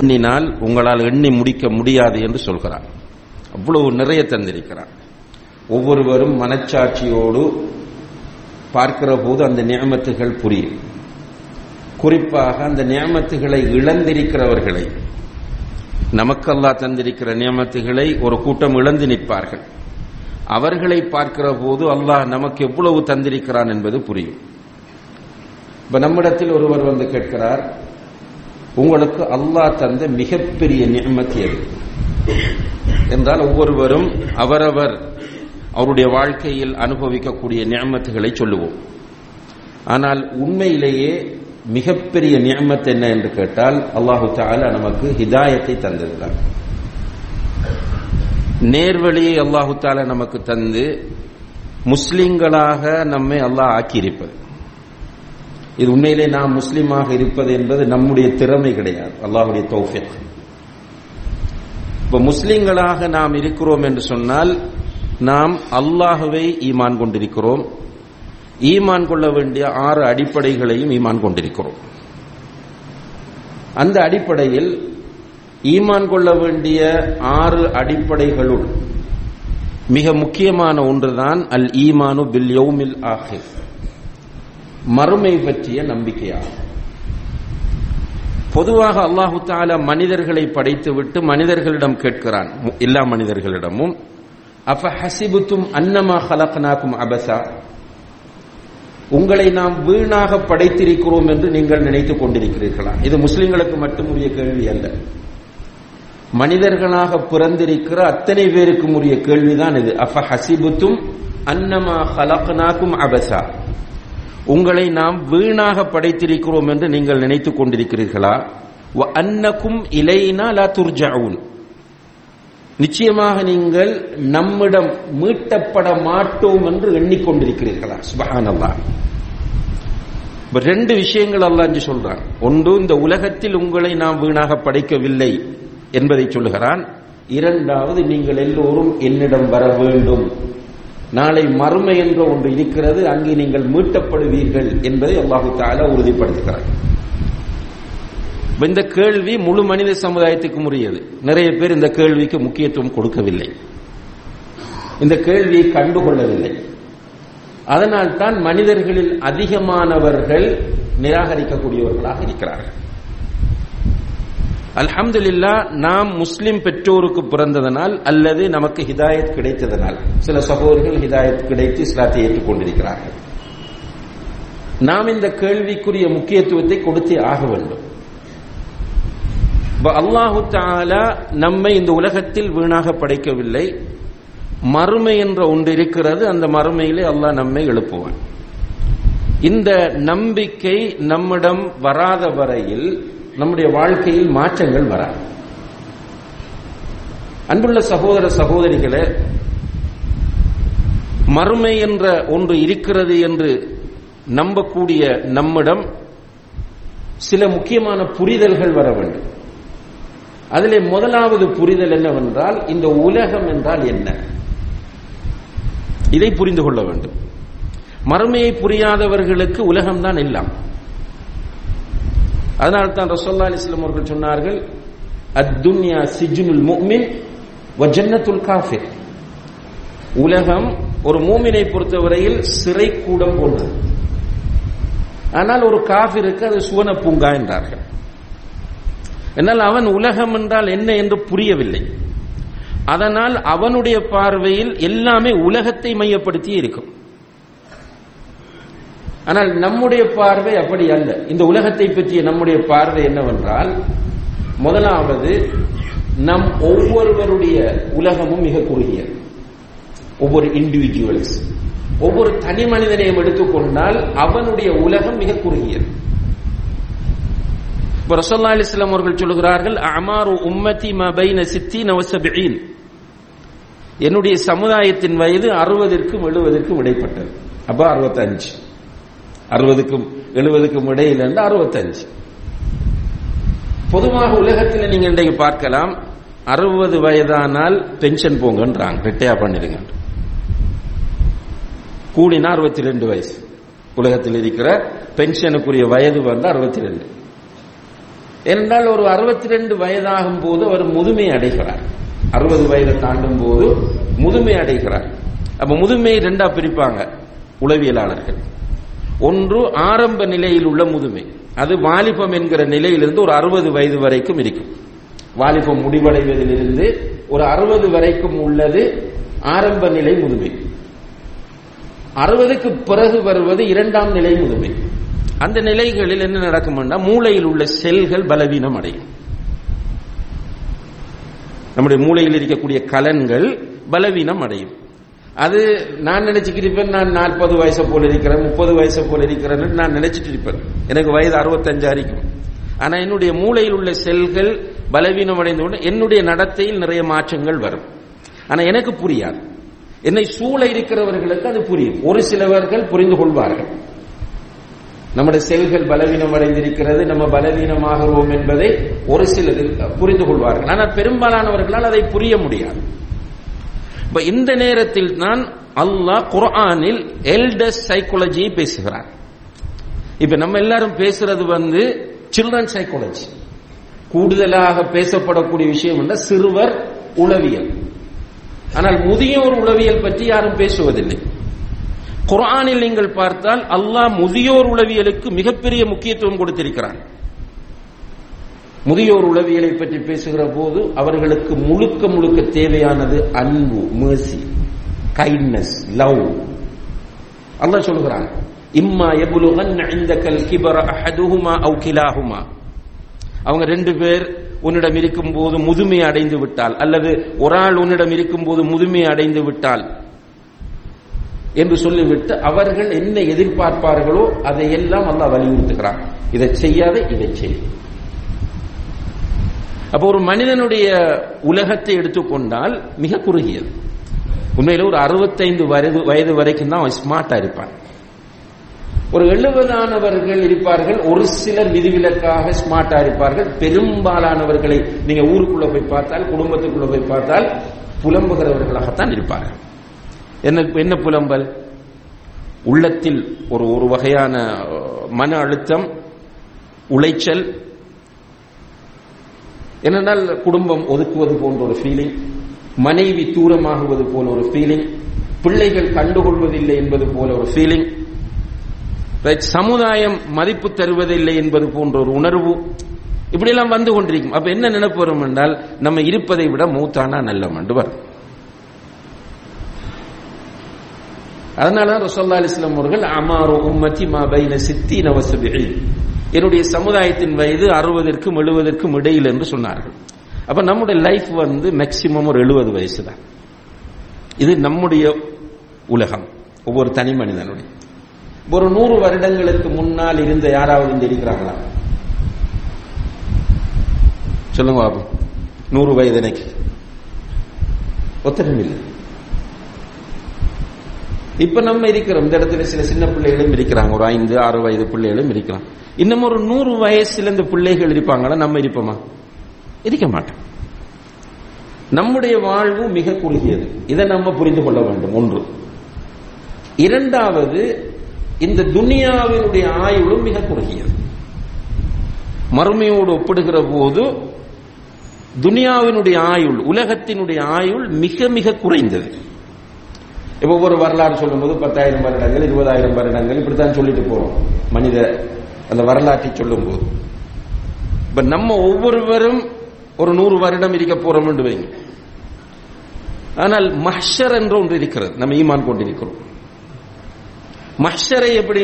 எண்ணினால் உங்களால் எண்ணி முடிக்க முடியாது என்று சொல்கிறார் அவ்வளவு நிறைய தந்திருக்கிறார் ஒவ்வொருவரும் மனச்சாட்சியோடு பார்க்கிற போது அந்த நியமத்துகள் புரியும். குறிப்பாக அந்த நியமத்துகளை இழந்திருக்கிறவர்களை நமக்கல்லா தந்திருக்கிற நியமத்துகளை ஒரு கூட்டம் இழந்து நிற்பார்கள். அவர்களை பார்க்கிற போது அல்லாஹ் நமக்கு எவ்வளவு தந்திருக்கிறான் என்பது புரியும். இப்ப நம்மிடத்தில் ஒருவர் வந்து கேட்கிறார் உங்களுக்கு அல்லாஹ் தந்த மிகப்பெரிய நியமத்து எது? என்றால் ஒவ்வொருவரும் அவரவர் அவருடைய வாழ்க்கையில் அனுபவிக்கக்கூடிய நியமத்துகளை சொல்லுவோம். ஆனால் உண்மையிலேயே மிகப்பெரிய நியமத் என்ன என்று கேட்டால் அல்லாஹு தாலா நமக்கு ஹிதாயத்தை தந்ததுதான் நேர்வழியை அல்லாஹு தாலா நமக்கு தந்து முஸ்லிம்களாக நம்மை அல்லாஹ் ஆக்கியிருப்பது. இது உண்மையிலே நாம் முஸ்லீமாக இருப்பது என்பது நம்முடைய திறமை கிடையாது. அல்லாஹுடைய தௌஃபிக். இப்ப முஸ்லிம்களாக நாம் இருக்கிறோம் என்று சொன்னால் நாம் அல்லாஹுவை ஈமான் கொண்டிருக்கிறோம். ஈமான் கொள்ள வேண்டிய ஆறு அடிப்படைகளையும் ஈமான் கொண்டிருக்கிறோம். அந்த அடிப்படையில் ஈமான் கொள்ள வேண்டிய ஆறு அடிப்படைகளுள் மிக முக்கியமான ஒன்றுதான் அல் ஈமானு பில் யௌமில் ஆஹிர் மறுமை பற்றிய நம்பிக்கையாகும். பொதுவாக அல்லாஹு தாலா மனிதர்களை படைத்துவிட்டு மனிதர்களிடம் கேட்கிறான். எல்லா மனிதர்களிடமும் அப்ப ஹசிபுத்தும் அன்னமா ஹலக்னாக்கும் அபசா? உங்களை நாம் வீணாக படைத்திருக்கிறோம் என்று நீங்கள் நினைத்துக் கொண்டிருக்கிறீர்களா? இது முஸ்லிம்களுக்கு மட்டும் உரிய கேள்வி அல்ல. மனிதர்களாக பிறந்திருக்கிற அத்தனை பேருக்கும் உரிய கேள்விதான் இது. அஃப ஹசிபுத்தும் அன்னமா ஹலக்னாக்கும் அபசா? உங்களை நாம் வீணாக படைத்திருக்கிறோம் என்று நீங்கள் நினைத்துக் கொண்டிருக்கிறீர்களா? அன்னக்கும் இலைனா லா துர்ஜாவுன் நிச்சயமாக நீங்கள் நம்மிடம் மீட்டப்பட மாட்டோம் என்று எண்ணிக்கொண்டிருக்கிறீர்களா? சுபஹானல்லா ரெண்டு விஷயங்கள் அல்லாஞ்சு சொல்றான். ஒன்று இந்த உலகத்தில் உங்களை நாம் வீணாக படைக்கவில்லை என்பதை சொல்லுகிறான். இரண்டாவது நீங்கள் எல்லோரும் என்னிடம் வர வேண்டும். நாளை மறுமை என்ற ஒன்று இருக்கிறது அங்கே நீங்கள் மீட்டப்படுவீர்கள் என்பதை அல்லாஹு தாலா உறுதிப்படுத்துகிறார் இந்த கேள்வி முழு மனித சமுதாயத்துக்கும் உரியது. நிறைய பேர் இந்த கேள்விக்கு முக்கியத்துவம் கொடுக்கவில்லை. இந்த கேள்வியை கண்டுகொள்ளவில்லை அதனால் தான் மனிதர்களில் அதிகமானவர்கள் நிராகரிக்கக்கூடியவர்களாக இருக்கிறார்கள். அல்ஹம்துலில்லா நாம் முஸ்லிம் பெற்றோருக்கு பிறந்ததனால் அல்லது நமக்கு ஹிதாயத் கிடைத்ததனால். சில சகோதரர்கள் ஹிதாயத் கிடைத்து இஸ்லாத்தை ஏற்றுக்கொண்டிருக்கிறார்கள். நாம் இந்த கேள்விக்குரிய முக்கியத்துவத்தை கொடுத்தே ஆக வேண்டும். அல்லாஹு தாலா நம்மை இந்த உலகத்தில் வீணாக படைக்கவில்லை. மறுமை என்ற ஒன்று இருக்கிறது. அந்த மறுமையிலே அல்லாஹ் நம்மை எழுப்புவான். இந்த நம்பிக்கை நம்மிடம் வராத வரையில் நம்முடைய வாழ்க்கையில் மாற்றங்கள் வராது. அன்புள்ள சகோதர சகோதரிகளே மறுமை என்ற ஒன்று இருக்கிறது என்று நம்பக்கூடிய நம்மிடம் சில முக்கியமான புரிதல்கள் வர வேண்டும். அதிலே முதலாவது புரிதல் என்னவென்றால் இந்த உலகம் என்றால் என்ன? இதை புரிந்து கொள்ள வேண்டும். மறுமையை புரியாதவர்களுக்கு உலகம்தான் எல்லாம். அதனால் தான் ரசோல்லா அலிஸ்லாம் அவர்கள் சொன்னார்கள் அத்துன்யா சிஜுனுல் முக்மின் வஜன்னத்துல் காஃபிர். உலகம் ஒரு மூமினை பொறுத்தவரையில் சிறை கூடம் போன்றது. ஆனால் ஒரு காஃபிருக்கு அது சுவன பூங்கா என்றார்கள். என்னால் அவன் உலகம் என்றால் என்ன என்று புரியவில்லை. அதனால் அவனுடைய பார்வையில் எல்லாமே உலகத்தை மையப்படுத்தி இருக்கும். ஆனால் நம்முடைய பார்வை அப்படி அல்ல. இந்த உலகத்தை பற்றிய நம்முடைய பார்வை என்னவென்றால் முதலாவது நம் ஒவ்வொருவருடைய உலகமும் மிக குறுகியது. ஒவ்வொரு இண்டிவிஜுவல்ஸ் ஒவ்வொரு தனி மனிதனையும் எடுத்துக்கொண்டால் அவனுடைய உலகம் மிக குறுகியது. இப்ப ரசோல்லா அலிஸ்லாம் அவர்கள் சொல்லுகிறார்கள் அமாரு உம்மதி மபைன சித்தி நவசபின் என்னுடைய சமுதாயத்தின் வயது அறுபதற்கும் எழுபதற்கும் இடைப்பட்டது. அப்ப அறுபத்தஞ்சு. அறுபதுக்கும் எழுபதுக்கும் இடையில் அறுபத்தஞ்சு. பொதுவாக உலகத்தில் நீங்க இன்றைக்கு பார்க்கலாம் அறுபது வயதானால் பென்ஷன் போங்கன்றாங்க. ரிட்டையர் பண்ணிடுங்க. கூடினா அறுபத்தி ரெண்டு வயசு. உலகத்தில் இருக்கிற பென்ஷனுக்குரிய வயது வந்து அறுபத்தி ரெண்டு. என்றால் ஒரு அறுபத்தி ரெண்டு வயதாகும் போது அவர் முதுமை அடைகிறார். அறுபது வயதை தாண்டும் போது முதுமை அடைகிறார். அப்ப முதுமையை ரெண்டா பிரிப்பாங்க உளவியலாளர்கள். ஒன்று ஆரம்ப நிலையில் உள்ள முதுமை. அது வாலிபம் என்கிற நிலையிலிருந்து ஒரு அறுபது வயது வரைக்கும் இருக்கும். வாலிபம் முடிவடைவதிலிருந்து ஒரு அறுபது வரைக்கும் உள்ளது ஆரம்ப நிலை முதுமை. அறுபதுக்கு பிறகு வருவது இரண்டாம் நிலை முதுமை. அந்த நிலைகளில் என்ன நடக்கும்னா மூளையில் உள்ள செல்கள் பலவீனம் அடையும். நம்முடைய மூளையில் இருக்கக்கூடிய கலன்கள் பலவீனம் அடையும். அது நான் நினைச்சுக்கிருப்பேன் நான் நாற்பது வயசை போல இருக்கிறேன் முப்பது வயசை போல இருக்கிறேன்னு நான் நினைச்சிட்டு இருப்பேன். எனக்கு வயது அறுபத்தஞ்சு இருக்கும் ஆனா என்னுடைய மூளையில் உள்ள செல்கள் பலவீனம் அடைந்தவுடன் என்னுடைய நடத்தையில் நிறைய மாற்றங்கள் வரும். ஆனா எனக்கு புரியாது. என்னை சூழ இருக்கிறவர்களுக்கு அது புரியும். ஒரு சிலவர்கள் புரிந்து கொள்வார்கள். நம்முடைய செல்கள் பலவீனம் அடைந்திருக்கிறது நம்ம பலவீனமாகிறோம் என்பதை ஒரு சிலர் புரிந்து கொள்வார்கள். ஆனால் பெரும்பாலானவர்களால் அதை புரிய முடியாது. இப்ப இந்த நேரத்தில் தான் அல்லாஹ் குர்ஆனில் எல்டஸ் சைக்காலஜி பேசுகிறார். இப்ப நம்ம எல்லாரும் பேசுறது வந்து சில்ட்ரன் சைக்காலஜி கூடுதலாக பேசப்படக்கூடிய விஷயம் என்ற சிறுவர் உளவியல். ஆனால் முதியோர் உளவியல் பற்றி யாரும் பேசுவதில்லை. குரானில் நீங்கள் பார்த்தால் அல்லாஹ் முதியோர் உளவியலுக்கு மிகப்பெரிய முக்கியத்துவம் கொடுத்திருக்கிறான். முதியோர் உளவியலை பற்றி பேசுகிற போது அவர்களுக்கு முழுக்க முழுக்க தேவையானது அன்பு மேர்சி கைண்ட்னஸ் லவ் அல்லாஹ் சொல்கிறான் இம்மா எபுலுகன் இந்தக்கல் கிபர அஹதுஹுமா அவு கிலாஹுமா. அவங்க ரெண்டு பேர் உன்னிடம் இருக்கும் போது முதுமை அடைந்து விட்டால் அல்லது ஒரு ஆள் உன்னிடம் இருக்கும் போது முதுமை அடைந்து விட்டால் என்று சொல்லிவிட்டு அவர்கள் என்ன எதிர்பார்ப்பார்களோ அதையெல்லாம் அல்லாஹ் வலியுறுத்துகிறான். இதை செய்யாத இதை செய். அப்போ ஒரு மனிதனுடைய உலகத்தை எடுத்துக்கொண்டால் மிக குறுகியது. உண்மையில ஒரு அறுபத்தைந்து வயது வயது வரைக்கும் தான் அவன் ஸ்மார்ட்டா இருப்பான். ஒரு எழுபதானவர்கள் இருப்பார்கள் ஒரு சிலர் விதிவிலக்காக ஸ்மார்ட்டா இருப்பார்கள். பெரும்பாலானவர்களை நீங்க ஊருக்குள்ள போய் பார்த்தால் குடும்பத்துக்குள்ள போய் பார்த்தால் புலம்புகிறவர்களாகத்தான் இருப்பார்கள். என்ன என்ன புலம்பல்? உள்ளத்தில் ஒரு ஒரு வகையான மன அழுத்தம் உளைச்சல். என்னென்னால் குடும்பம் ஒதுக்குவது போன்ற ஒரு ஃபீலிங் மனைவி தூரமாகுவது போல ஒரு ஃபீலிங் பிள்ளைகள் கண்டுகொள்வதில்லை என்பது போல ஒரு ஃபீலிங் சமுதாயம் மதிப்பு தருவதில்லை என்பது போன்ற ஒரு உணர்வு இப்படியெல்லாம் வந்து கொண்டிருக்கும். அப்ப என்ன நினைப்பு வரும் என்றால் நம்ம இருப்பதை விட மூத்தானா நல்ல மண்டு வரும் அதனால ரசோல்லா அலிஸ்லாம் அவர்கள் அமாரோ உம்மத்தி மா பைன சித்தி நவசபிழி என்னுடைய சமுதாயத்தின் வயது அறுபதற்கும் எழுபதற்கும் இடையில் என்று சொன்னார்கள். அப்ப நம்முடைய லைஃப் வந்து மேக்சிமம் ஒரு எழுபது வயசு தான். இது நம்முடைய உலகம். ஒவ்வொரு தனி மனிதனுடைய. ஒரு நூறு வருடங்களுக்கு முன்னால் இருந்த யாராவது இங்க இருக்கிறாங்களா? சொல்லுங்க பாபு. நூறு வயதனைக்கு ஒத்தனம் இல்லை. இப்ப நம்ம இருக்கிறோம். இந்த இடத்துல சில சின்ன பிள்ளைகளும் இருக்கிறாங்க. ஒரு ஐந்து ஆறு வயது பிள்ளைகளும் இருக்கிறான் இன்னும் ஒரு நூறு வயசுல இந்த பிள்ளைகள் இருப்பாங்களா? நம்ம இருப்போமா? இருக்க மாட்டோம். நம்முடைய வாழ்வு மிக குறுகியது. இதை நம்ம புரிந்து கொள்ள வேண்டும். ஒன்று. இரண்டாவது இந்த துனியாவினுடைய ஆயுளும் மிக குறுகியது. மறுமையோடு ஒப்பிடுகிற போது துனியாவினுடைய ஆயுள் உலகத்தினுடைய ஆயுள் மிக மிக குறைந்தது. இப்ப ஒவ்வொரு வரலாறு சொல்லும்போது பத்தாயிரம் வருடங்கள் இருபதாயிரம் வருடங்கள் இப்படித்தான் சொல்லிட்டு போறோம். மனித அந்த வரலாற்றை சொல்லும் போது இப்ப நம்ம ஒவ்வொருவரும் ஒரு நூறு வருடம் இருக்க போறோம் என்று வைங்க. ஆனால் மஹ்ஷர் என்ற ஒன்று இருக்கிறது. நம்ம ஈமான் கொண்டிருக்கிறோம். மஹ்ஷரை எப்படி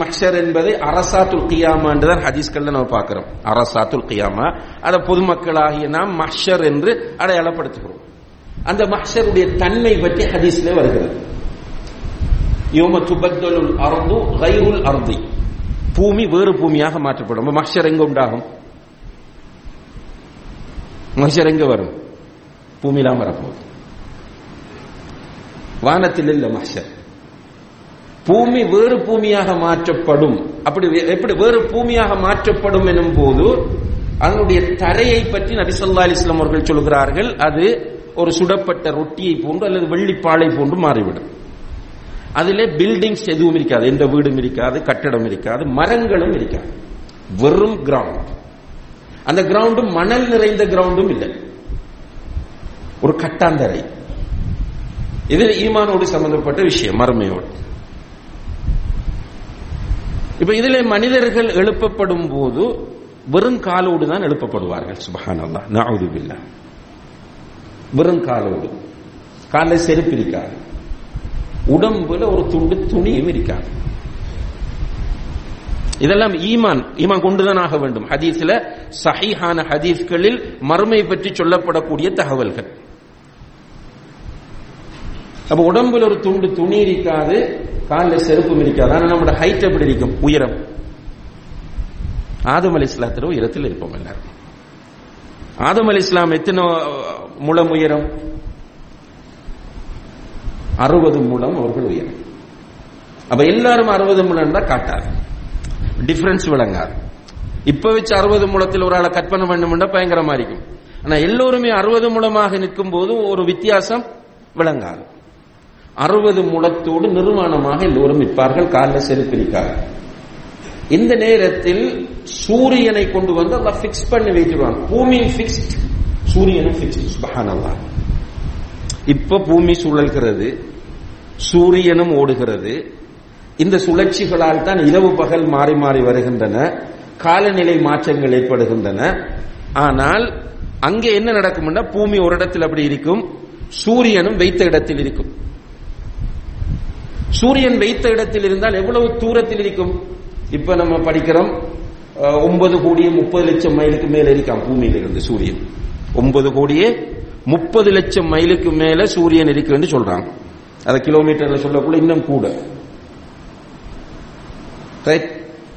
மஹ்ஷர் என்பதை அரசாத்துல் கியாமா என்றுதான் ஹதீஸ்கள்ல நம்ம பார்க்கிறோம். அரசாத்துல் கியாமா அதை பொதுமக்களாகிய நாம் மஹ்ஷர் என்று அடையாளப்படுத்துகிறோம். அந்த மஹ்ஷருடைய தன்மை பற்றி ஹதீஸ்ல வருகிறது. யோம துபத்தலுல் அர்து கைருல் அர்தி. பூமி வேறு பூமியாக மாற்றப்படும். மஹ்ஷர் எங்க உண்டாகும்? மஹ்ஷர் எங்க வரும்? பூமியிலாம் வரப்போகுது. வானத்தில் இல்ல மஹ்ஷர். பூமி வேறு பூமியாக மாற்றப்படும். அப்படி எப்படி வேறு பூமியாக மாற்றப்படும் எனும் போது அதனுடைய தரையை பற்றி நபிசல்லா அலிஸ்லாம் அவர்கள் சொல்கிறார்கள் அது ஒரு சுடப்பட்ட ரொட்டியை போன்று அல்லது வெள்ளிப்பாளை போன்று மாறிவிடும். அதிலே பில்டிங்ஸ் எதுவும் இருக்காது. எந்த வீடும் இருக்காது கட்டடம் இருக்காது மரங்களும் இருக்காது. வெறும் கிரவுண்ட் அந்த கிரவுண்டும் மணல் நிறைந்த கிரவுண்டும் இல்லை. ஒரு கட்டாந்தரை. இது ஈமானோடு சம்பந்தப்பட்ட விஷயம் மறுமையோடு. இப்ப இதுல மனிதர்கள் எழுப்பப்படும் போது வெறும் காலோடு தான் எழுப்பப்படுவார்கள். சுபஹான் அல்லா நாவுதுபில்லா வெறும் காலோடு. காலில் செருப்பு இருக்காது. உடம்புல ஒரு துண்டு துணியும் இருக்காது. இதெல்லாம் ஈமான் ஈமான் கொண்டுதான் ஆக வேண்டும். ஹதீஸ்ல சஹிஹான ஹதீஸ்களில் மறுமை பற்றி சொல்லப்படக்கூடிய தகவல்கள். அப்ப உடம்புல ஒரு துண்டு துணி இருக்காது காலில் செருப்பும் இருக்காது. ஆனா நம்மளோட ஹைட் எப்படி இருக்கும்? உயரம். ஆதம் அலி உயரத்தில் இருப்போம் எல்லாரும். ஆதம் அலி இஸ்லாம் எத்தனை முழம் உயரம்? அறுபது மூலம் அவர்கள் உயரம். அப்ப எல்லாரும் அறுபது மூலம் தான் காட்டாது. டிஃபரன்ஸ் விளங்காது. இப்ப வச்சு அறுபது முழத்தில் ஒரு ஆளை கற்பனை பண்ணும்னா பயங்கரமா இருக்கும். ஆனா எல்லோருமே அறுபது மூலமாக நிற்கும் போது ஒரு வித்தியாசம் விளங்காது. அறுபது மூலத்தோடு நிர்மாணமாக எல்லோரும் நிற்பார்கள். காலில் செருப்பிரிக்கார்கள் இந்த நேரத்தில் சூரியனை கொண்டு வந்து அல்லா பிக்ஸ் பண்ணி வைத்துருவாங்க பூமி பிக்ஸ்ட் சூரியனும் பிக்ஸ்ட் சுபஹானல்லா இப்ப பூமி சுழல்கிறது. சூரியனும் ஓடுகிறது. இந்த சுழற்சிகளால் தான் இரவு பகல் மாறி மாறி வருகின்றன. காலநிலை மாற்றங்கள் ஏற்படுகின்றன. ஆனால் அங்கே என்ன நடக்கும்னா பூமி ஒரு இடத்தில் அப்படி இருக்கும். சூரியனும் வைத்த இடத்தில் இருக்கும். சூரியன் வைத்த இடத்தில் இருந்தால் எவ்வளவு தூரத்தில் இருக்கும்? இப்ப நம்ம படிக்கிறோம் ஒன்பது கோடியே முப்பது லட்சம் மைலுக்கு மேல இருக்கான் பூமியில இருந்து சூரியன்? ஒன்பது கோடியே முப்பது லட்சம் மைலுக்கு மேல சூரியன் இருக்குன்னு சொல்றாங்க. அதை கிலோமீட்டர்ல சொல்லக்குள்ள இன்னும் கூட.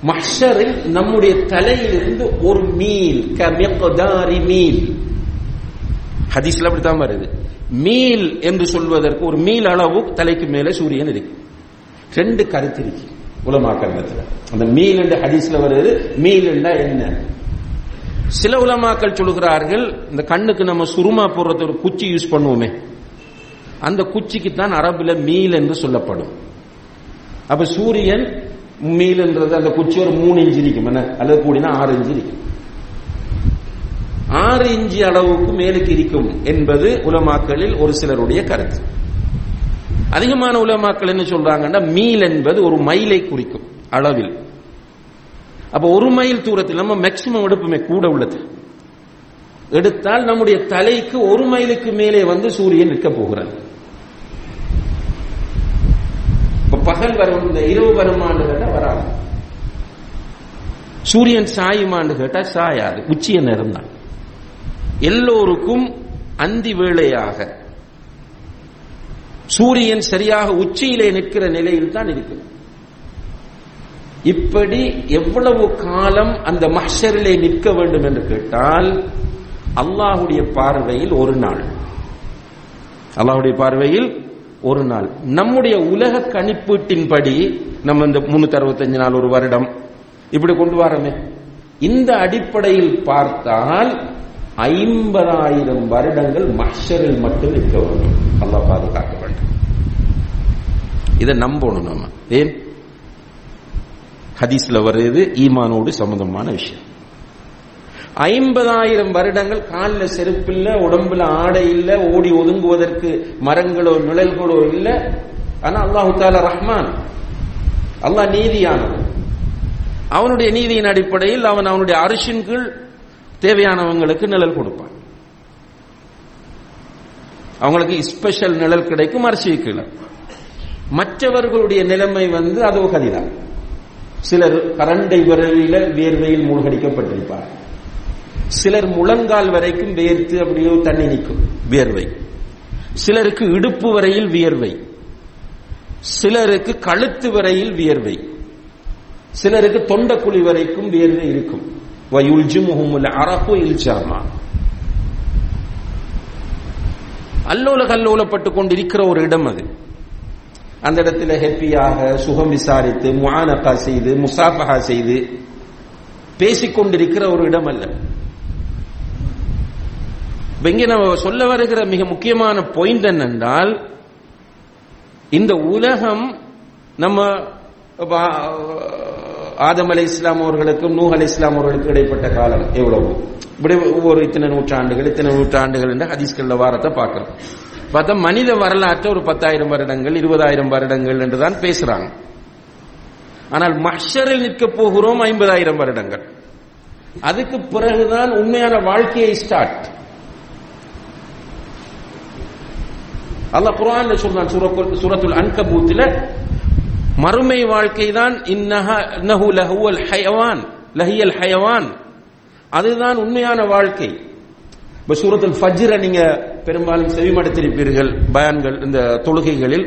மஷரில் நம்முடைய தலையிலிருந்து ஒரு மீல் கமியதாரி மீல். ஹதீஸ்ல அப்படித்தான் வருது. மீல் என்று சொல்வதற்கு ஒரு மீல் அளவு தலைக்கு மேல சூரியன் இருக்கு. ரெண்டு கருத்து இருக்கு. உலமாக்கல்ல அந்த மீல் என்ற ஹதீஸ்ல வருது. மீல் என்ன? சில உலமாக்கள் சொல்லுகிறார்கள் இந்த கண்ணுக்கு நம்ம சுருமா போடுறது ஒரு குச்சி யூஸ் பண்ணுவோமே. அந்த குச்சிக்கு தான் அரபுல மீல் என்று சொல்லப்படும். அப்ப சூரியன் மீல்ன்றது அந்த குச்சி ஒரு மூணு இன்ச்சு இருக்கும் என்ன? அல்லது கூடினா ஆறு இன்ச்சு இருக்கும் ஆறு இன்ச்சு அளவுக்கு மேலுக்கு இருக்கும் என்பது உலமாக்களில் ஒரு சிலருடைய கருத்து. அதிகமான உலமாக்கள் என்ன சொல்றாங்கன்னா மீல் என்பது ஒரு மைலை குறிக்கும் அளவில். அப்ப ஒரு மைல் தூரத்தில் நம்ம மேக்சிமம் எடுப்புமே கூட உள்ளது. எடுத்தால் நம்முடைய தலைக்கு ஒரு மைலுக்கு மேலே வந்து சூரியன் நிற்க போகிறது. பகல் வரும் இந்த இரவு வருமானு கேட்டா வராது. சூரியன் சாயுமான்னு கேட்டா சாயாது உச்சிய நேரம் தான் எல்லோருக்கும் அந்தி வேளையாக சூரியன் சரியாக உச்சியிலே நிற்கிற நிலையில் தான் இருக்கு இப்படி எவ்வளவு காலம் அந்த மஹரிலே நிற்க வேண்டும் என்று கேட்டால் அல்லாஹுடைய பார்வையில் ஒரு நாள். அல்லாஹுடைய பார்வையில் ஒரு நாள். நம்முடைய உலக கணிப்பீட்டின்படி நம்ம இந்த முன்னூத்தி அறுபத்தஞ்சு நாள் ஒரு வருடம் இப்படி கொண்டு வரமே. இந்த அடிப்படையில் பார்த்தால் ஐம்பதாயிரம் வருடங்கள் மஷரில் மட்டும் இருக்க வேண்டும். அல்லாஹ் பாதுகாக்க வேண்டும். இதை நம்பணும் நம்ம ஏன்? ஹதீஸ்ல வருது ஈமானோடு சம்பந்தமான விஷயம். ஐம்பதாயிரம் வருடங்கள் காலில் செருப்பில்ல உடம்புல ஆடை இல்ல ஓடி ஒதுங்குவதற்கு மரங்களோ நிழல்களோ இல்ல. ஆனா அல்லாஹு தாலா ரஹ்மான் அல்லாஹ் நீதியானவன். அவனுடைய நீதியின் அடிப்படையில் அவன் அவனுடைய அரிசின் கீழ் தேவையானவங்களுக்கு நிழல் கொடுப்பான். அவங்களுக்கு ஸ்பெஷல் நிழல் கிடைக்கும் அரிசி மற்றவர்களுடைய நிலைமை வந்து அது கதிதான் சிலர் கரண்டை விரலில வேர்வையில் மூழ்கடிக்கப்பட்டிருப்பார். சிலர் முழங்கால் வரைக்கும் வேர்த்து அப்படியோ தண்ணி நிற்கும் வியர்வை சிலருக்கு இடுப்பு வரையில் வியர்வை. சிலருக்கு கழுத்து வரையில் வியர்வை. சிலருக்கு தொண்டக்குழி வரைக்கும் வியர்வை இருக்கும். அரபு இல்ஜாமா அல்லோல கல்லோலப்பட்டு கொண்டிருக்கிற ஒரு இடம் அது. அந்த இடத்துல ஹெப்பியாக சுகம் விசாரித்து முஆனகா செய்து முசாபஹா செய்து பேசிக்கொண்டிருக்கிற ஒரு இடம் அல்ல. இங்கே நம்ம சொல்ல வருகிற மிக முக்கியமான பாயிண்ட் என்னென்றால் இந்த உலகம் நம்ம ஆதம் அலை இஸ்லாம் அவர்களுக்கும் நூ அலை இஸ்லாம் அவர்களுக்கும் இடைப்பட்ட காலம் எவ்வளவு? இப்படி ஒவ்வொரு இத்தனை நூற்றாண்டுகள் இத்தனை நூற்றாண்டுகள் என்ற ஹதீஸ்கள்ல வாரத்தை பார்க்கிறோம். பார்த்தா மனித வரலாற்றை ஒரு பத்தாயிரம் வருடங்கள் இருபதாயிரம் வருடங்கள் என்றுதான் பேசுறாங்க. ஆனால் மஷரில் நிற்க போகிறோம் ஐம்பதாயிரம் வருடங்கள். அதுக்கு பிறகுதான் உண்மையான வாழ்க்கையை ஸ்டார்ட் அல்லாஹ் குர்ஆன்ல சொல்றான் சூரத்துல் அன்கபூத்தில் மறுமை வாழ்க்கை தான் இன்னஹு லஹுவல் ஹயவான் லஹியல் ஹயவான். அதுதான் உண்மையான வாழ்க்கை. இப்ப சூரத்தில் ஃபஜ்ர நீங்க பெரும்பாலும் செவிமடுத்திருப்பீர்கள் பயான்கள் இந்த தொழுகைகளில்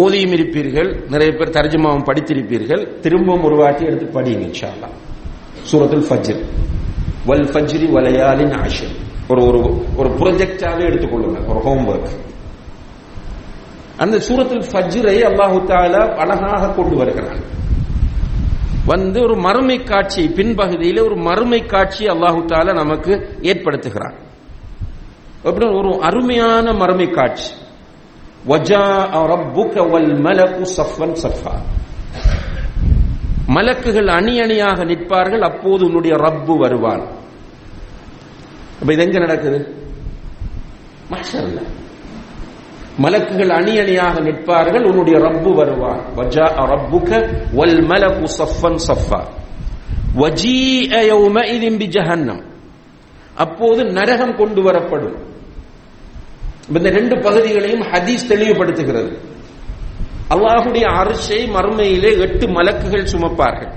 ஓதியும் இருப்பீர்கள் நிறைய பேர் தர்ஜமாவும் படித்திருப்பீர்கள் திரும்பவும் ஒரு வாட்டி எடுத்து படியுங்க இன்ஷால்லா சூரத்தில் ஃபஜ்ர். வல் ஃபஜ்ரி வலையாலின் ஆஷர் ஒரு ஒரு ஒரு ப்ரொஜெக்டாவே எடுத்துக்கொள்ளுங்க ஒரு ஹோம்ஒர்க் அந்த சூரத்தில் ஃபஜ்ரை அல்லாஹு தாலா அழகாக கொண்டு வருகிறான். வந்து ஒரு மறுமை காட்சி பின்பகுதியில் ஒரு மறுமை காட்சி அல்லாஹு தாலா நமக்கு ஏற்படுத்துகிறான். அப்படின்னு ஒரு அருமையான மறுமை காட்சி. மலக்குகள் அணி அணியாக நிற்பார்கள் அப்போது உன்னுடைய ரப்பு வருவான். அப்ப இது எங்க நடக்குது? மஷல்ல மலக்குகள் அணி அணியாக நிற்பார்கள் உன்னுடைய ரப்பு வருவார். வஜா ரப்புக வல் மலகு சஃபன் சஃபா. வஜீஅ யௌமஇதின் பிஜஹன்னம். அப்போது நரகம் கொண்டு வரப்படும். இந்த ரெண்டு பகுதிகளையும் ஹதீஸ் தெளிவுபடுத்துகிறது. அல்லாஹுடைய அரிசை மறுமையிலே எட்டு மலக்குகள் சுமப்பார்கள்.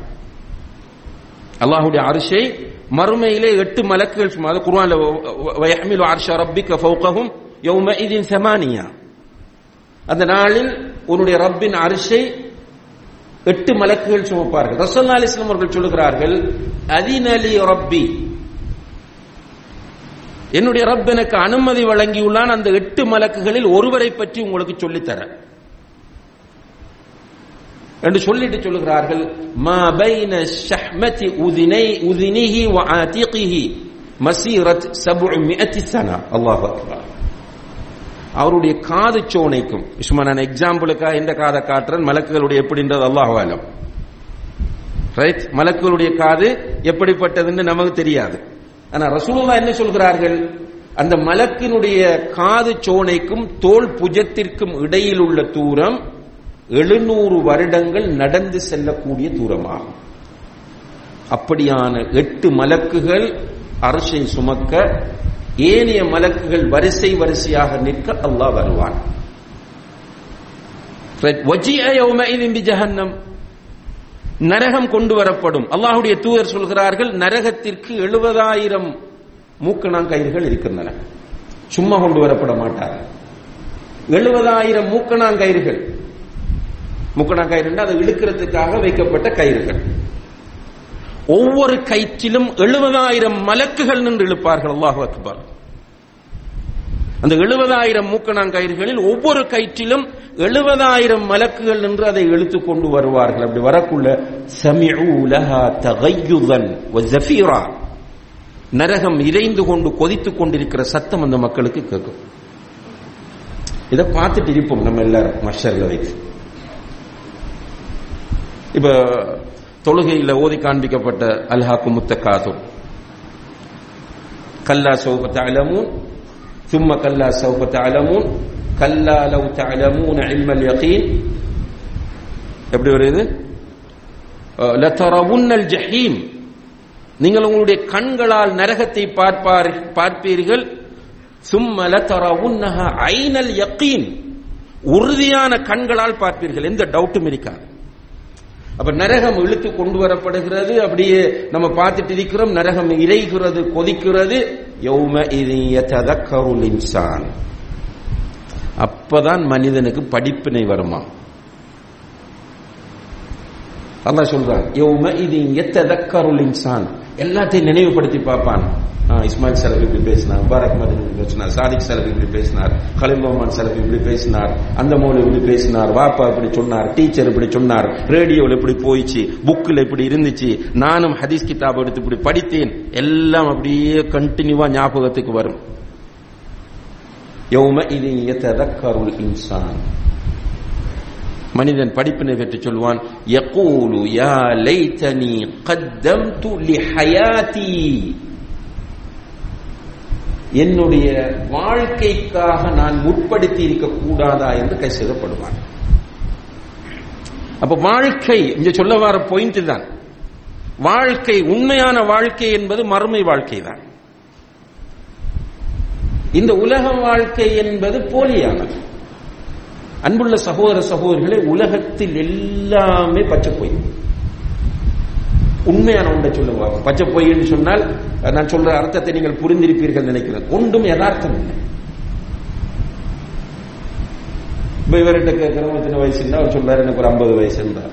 அல்லாஹுடைய அரிசை மறுமையிலே எட்டு மலக்குகள் சும்மா குர்ஆன்ல வயஹ்மிலு அர்ஷ ரப்பிக ஃபௌகஹும் யௌமஇதின் சமானியா. அந்த நாளில் உன்னுடைய ரப்பின் அரிசை எட்டு மலக்குகள் சுமப்பார்கள். ரசல்லா அலிஸ்லாம் அவர்கள் சொல்லுகிறார்கள் அதினலி ரப்பி. என்னுடைய ரப் எனக்கு அனுமதி வழங்கியுள்ளான் அந்த எட்டு மலக்குகளில் ஒருவரை பற்றி உங்களுக்கு சொல்லித்தர. என்று சொல்லிட்டு சொல்லுகிறார்கள் மா பைன ஷஹ்மதி உதினை உதினிஹி வ ஆதிகிஹி மசீரத் சபுமியத்தி சனா. அல்லாஹ் அக்பர். அவருடைய காது சோனைக்கும். சும்மா நான் எக்ஸாம்பிளுக்காக எந்த காதை காட்டுறேன். மலக்குகளுடைய எப்படின்றது அல்லாஹாலம் ரைட் மலக்குகளுடைய காது எப்படிப்பட்டதுன்னு நமக்கு தெரியாது. ஆனா ரசூலுல்லாஹ் என்ன சொல்கிறார்கள்? அந்த மலக்கினுடைய காது சோனைக்கும் தோல் புஜத்திற்கும் இடையில் உள்ள தூரம் எழுநூறு வருடங்கள் நடந்து செல்லக்கூடிய தூரமாகும். அப்படியான எட்டு மலக்குகள் அரசை சுமக்க ஏனைய மலக்குகள் வரிசை வரிசையாக நிற்க அல்லாஹ் வருவான். ஜஹன்னம். நரகம் கொண்டு வரப்படும். அல்லாஹுடைய தூதர் சொல்கிறார்கள் நரகத்திற்கு எழுபதாயிரம் மூக்கணாங்கயிர்கள் இருக்கின்றன. சும்மா கொண்டு வரப்பட மாட்டார்கள் எழுபதாயிரம் மூக்கணாங்கயிர்கள். மூக்கணாங்கயிறு அதை இழுக்கிறதுக்காக வைக்கப்பட்ட கயிறுகள். ஒவ்வொரு கயிற்றிலும் எழுபதாயிரம் மலக்குகள் நின்று இழுப்பார்கள். அல்லாஹு அக்பர். அந்த எழுபதாயிரம் மூக்கணாங்கயிறுகளில் ஒவ்வொரு கயிற்றிலும் எழுபதாயிரம் மலக்குகள் நின்று அதை இழுத்து கொண்டு வருவார்கள். அப்படி வரக்குள்ள சமிஊலஹா நரகம் இறைந்து கொண்டு கொதித்துக் கொண்டிருக்கிற சத்தம் அந்த மக்களுக்கு கேட்கும். இதை பார்த்துட்டு இருப்போம் நம்ம எல்லாரும் மஷர்ல வைத்து இப்ப தொழுகையில் ஓதி காண்பிக்கப்பட்ட அல்ஹாக்கு முத்தக்காதும் கல்லா சௌபத் அலமூன் சும்ம கல்லா சௌபத் அலமூன் கல்லா லவ் தலமூன் அல்மல் யகீன். எப்படி வருது? லத்தரவுன்னல் ஜஹீம். நீங்கள் உங்களுடைய கண்களால் நரகத்தை பார்ப்பார் பார்ப்பீர்கள். சும்ம லத்தரவுன்னஹ ஐனல் யகீன். உறுதியான கண்களால் பார்ப்பீர்கள். எந்த டவுட்டும் இருக்காது. அப்ப நரகம் இழுத்து கொண்டு வரப்படுகிறது. அப்படியே நம்ம பார்த்துட்டு இருக்கிறோம். நரகம் இறைகிறது கொதிக்கிறது. யௌம இதக்கருள் இன்சான். அப்பதான் மனிதனுக்கு படிப்பினை வருமா அல்லாஹ் சொல்றான் யௌம இது எத்ததக்கருள் இன்சான் எல்லாத்தையும் நினைவுபடுத்தி பார்ப்பான். இஸ்மாயில் செலவு இப்படி பேசினார் பாரக் மதன் இப்படி பேசினார் சாதிக் சலஃப் இப்படி பேசினார் கலிம் ரஹ்மான் சலஃப் இப்படி பேசினார் அந்த மௌல இப்படி பேசினார் வாப்பா இப்படி சொன்னார் டீச்சர் இப்படி சொன்னார் ரேடியோவில் இப்படி போயிச்சு புக்கில் இப்படி இருந்துச்சு நானும் ஹதீஸ் கிதாப் எடுத்து இப்படி படித்தேன் எல்லாம் அப்படியே கண்டினியூவா ஞாபகத்துக்கு வரும். யௌமஇதி எத்ததக்கருள் இன்சான். மனிதன் படிப்பினை பெற்று சொல்வான் யகூலு யா லைத்தனி கத்தம்து லிஹயாதி என்னுடைய வாழ்க்கைக்காக நான் முற்படுத்தி இருக்க கூடாதா என்று கைசெதப்படுவான் அப்ப வாழ்க்கை இங்க சொல்ல வர பாயிண்ட் தான். வாழ்க்கை உண்மையான வாழ்க்கை என்பது மறுமை வாழ்க்கை தான். இந்த உலக வாழ்க்கை என்பது போலியானது. அன்புள்ள சகோதர சகோதரிகளே உலகத்தில் எல்லாமே பச்சை பொய். உண்மையான ஒன்றை சொல்லுவாங்க பச்சை பொய்ன்னு சொன்னால் நான் சொல்ற அர்த்தத்தை நீங்கள் புரிந்திருப்பீர்கள் நினைக்கிறேன். ஒன்றும் யதார்த்தம் இல்லை. இப்ப இவர்கிட்ட கேட்கிறோம் எத்தனை வயசு இருந்தா அவர் சொல்றாரு எனக்கு ஒரு ஐம்பது வயசு இருந்தா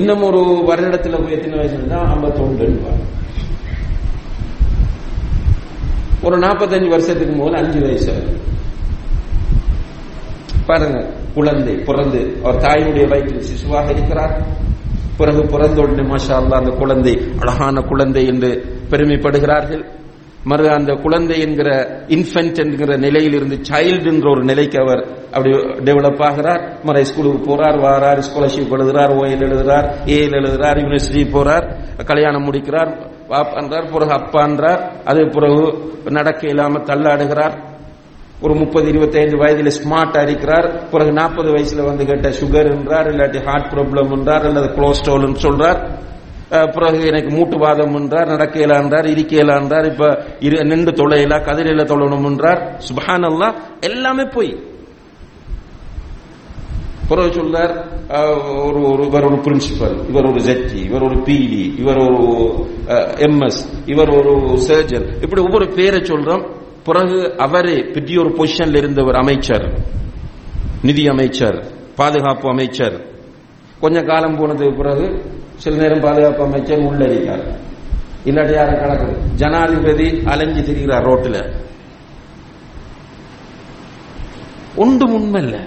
இன்னும் ஒரு வருடத்துல போய் எத்தனை வயசு இருந்தா ஐம்பத்தொன்று ஒரு நாற்பத்தஞ்சு வருஷத்துக்கு போது அஞ்சு வயசு பாருங்க குழந்தை பிறந்து அவர் தாயினுடைய வயிற்றில் சிசுவாக இருக்கிறார். பிறகு பிறந்த உடனே மாஷா அல்லா அந்த குழந்தை அழகான குழந்தை என்று பெருமைப்படுகிறார்கள். மறு அந்த குழந்தை என்கிற இன்ஃபென்ட் என்கிற நிலையில் இருந்து சைல்டு என்ற ஒரு நிலைக்கு அவர் அப்படி டெவலப் ஆகிறார். மறு ஸ்கூலுக்கு போறார் வாரார் ஸ்காலர்ஷிப் எழுதுறார் ஓஎல் எழுதுறார் ஏஎல் எழுதுறார் யூனிவர்சிட்டி போறார் கல்யாணம் முடிக்கிறார் பாப்பான்றார் பிறகு அப்பான்றார் அது பிறகு நடக்க இல்லாமல் தள்ளாடுகிறார். ஒரு முப்பது இருபத்தைந்து வயதில் ஸ்மார்ட் இருக்கிறார். பிறகு நாற்பது வயசுல வந்து கேட்ட சுகர் என்றார் இல்லாட்டி ஹார்ட் ப்ராப்ளம் என்றார் அல்லது கொலஸ்ட்ரால் சொல்றார். பிறகு எனக்கு மூட்டுவாதம் என்றார் நடக்க இயலான்றார் இருக்க இயலான்றார் இப்ப நின்று தொலையிலா கதிரையில தொழணும் என்றார். சுபஹான் அல்லா எல்லாமே போய். பிறகு சொல்றார் ஒரு ஒரு இவர் ஒரு பிரின்சிபல் இவர் ஒரு ஜெட்டி இவர் ஒரு பிடி இவர் ஒரு எம்எஸ் இவர் ஒரு சர்ஜன் இப்படி ஒவ்வொரு பேரை சொல்றோம். பிறகு அவரே பெரிய ஒரு பொசிஷன்ல இருந்தவர் அமைச்சர். நிதி அமைச்சர் பாதுகாப்பு அமைச்சர். கொஞ்ச காலம் போனதுக்கு பிறகு சில நேரம் பாதுகாப்பு அமைச்சர் உள்ளடிக்கார் இல்லாட்டி யாரும் கணக்கு ஜனாதிபதி அலைஞ்சு திரிகிறார் ரோட்டில். ஒன்றும் உண்மை இல்ல.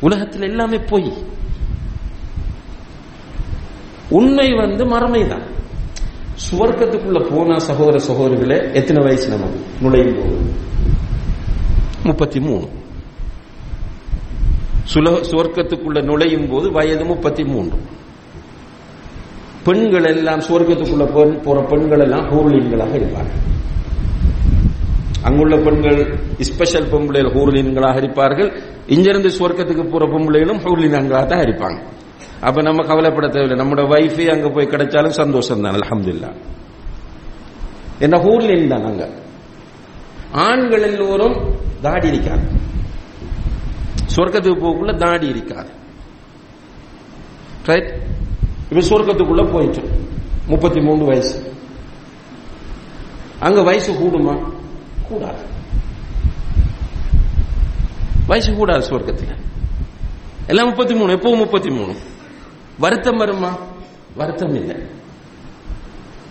உலகத்தில் எல்லாமே பொய். உண்மை வந்து மறுமைதான். சுவர்க்கத்துக்குள்ள போனா சகோதர சகோதரிகளே எத்தனை வயசு நமக்கு நுழையும் போது முப்பத்தி மூணு சுவர்க்கத்துக்குள்ள நுழையும் போது வயது முப்பத்தி மூன்று பெண்கள் எல்லாம் சுவர்க்கத்துக்குள்ள போற பெண்கள் எல்லாம் ஹூர்லீன்களாக இருப்பார்கள் அங்குள்ள பெண்கள் ஸ்பெஷல் பொம்பளைகள் ஹூர்லீன்களாக இருப்பார்கள். இங்கிருந்து சுவர்க்கத்துக்கு போற பொம்பளைகளும் ஹூர்லீன்களாக தான் இருப்பாங்க. அப்ப நம்ம கவலைப்பட தேவையில்லை. நம்மட வைஃபே அங்க போய் கிடைச்சாலும் சந்தோஷம் தான் அலமதுல்லா என்ன ஊர்ல தான் அங்க ஆண்கள் எல்லோரும் தாடி இருக்காது. சொர்க்கத்துக்கு போகக்குள்ள தாடி இருக்காது. ரைட் இப்ப சொர்க்கத்துக்குள்ள போயிட்டு முப்பத்தி மூணு வயசு. அங்க வயசு கூடுமா? கூடாது. வயசு கூடாது சொர்க்கத்தில். எல்லாம் முப்பத்தி மூணு எப்பவும் முப்பத்தி மூணு வருத்தம் வருமா? வருத்தம் இல்லை.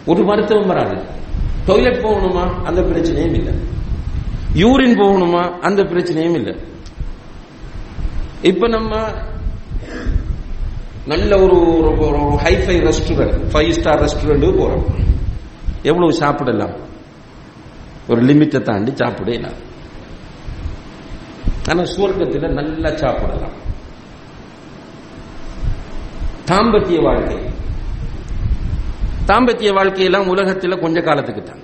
ஒரு வருத்தம் வராது. டொய்லெட் போகணுமா? அந்த பிரச்சனையும் இல்லை. யூரின் போகணுமா? அந்த பிரச்சனையும் இல்லை. இப்ப நம்ம நல்ல ஒரு hi fi restaurant five star restaurant போறோம். எவ்வளவு சாப்பிடலாம்? ஒரு லிமிட்டை தாண்டி சாப்பிடலாம். ஆனா சுவர்க்கத்தில் நல்லா சாப்பிடலாம். தாம்பத்திய வாழ்க்கை. தாம்பத்திய வாழ்க்கையெல்லாம் உலகத்தில் கொஞ்ச காலத்துக்கு தான்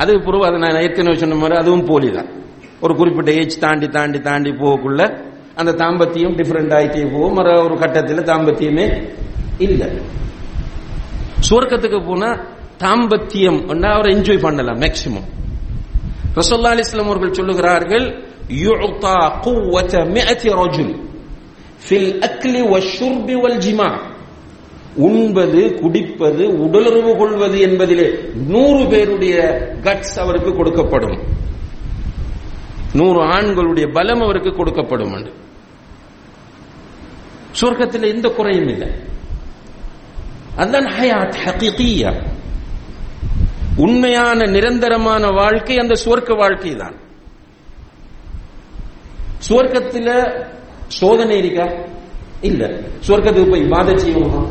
அது பிறகு அதை நான் ஏற்கனவே சொன்ன மாதிரி அதுவும் போலி தான் ஒரு குறிப்பிட்ட ஏஜ் தாண்டி தாண்டி தாண்டி போகக்குள்ள அந்த தாம்பத்தியம் டிஃபரெண்ட் ஆகிட்டே போகும். மற ஒரு கட்டத்தில் தாம்பத்தியமே இல்லை. சுவர்க்கத்துக்கு போனா தாம்பத்தியம் அவர் என்ஜாய் பண்ணலாம் மேக்சிமம் ரசோல்லா அலிஸ்லாம் அவர்கள் சொல்லுகிறார்கள் யுக்தா குவத மிஅத்தி ரஜுல். ஃபில் அக்லி வஷுர்பி வல் ஜிமா உண்பது குடிப்பது உடலுறவு கொள்வது என்பதிலே நூறு பேருடைய கட்ஸ் அவருக்கு கொடுக்கப்படும். நூறு ஆண்களுடைய பலம் அவருக்கு கொடுக்கப்படும் சொர்க்கத்தில் எந்த குறையும் இல்லை. அதுதான் ஹயாத் ஹகீகியா. உண்மையான நிரந்தரமான வாழ்க்கை அந்த சுவர்க்க வாழ்க்கை தான் சுவர்க்கத்தில் சோதனை இருக்கா இல்ல. சொர்க்கத்துக்கு போய் பாத செய்யணுமா?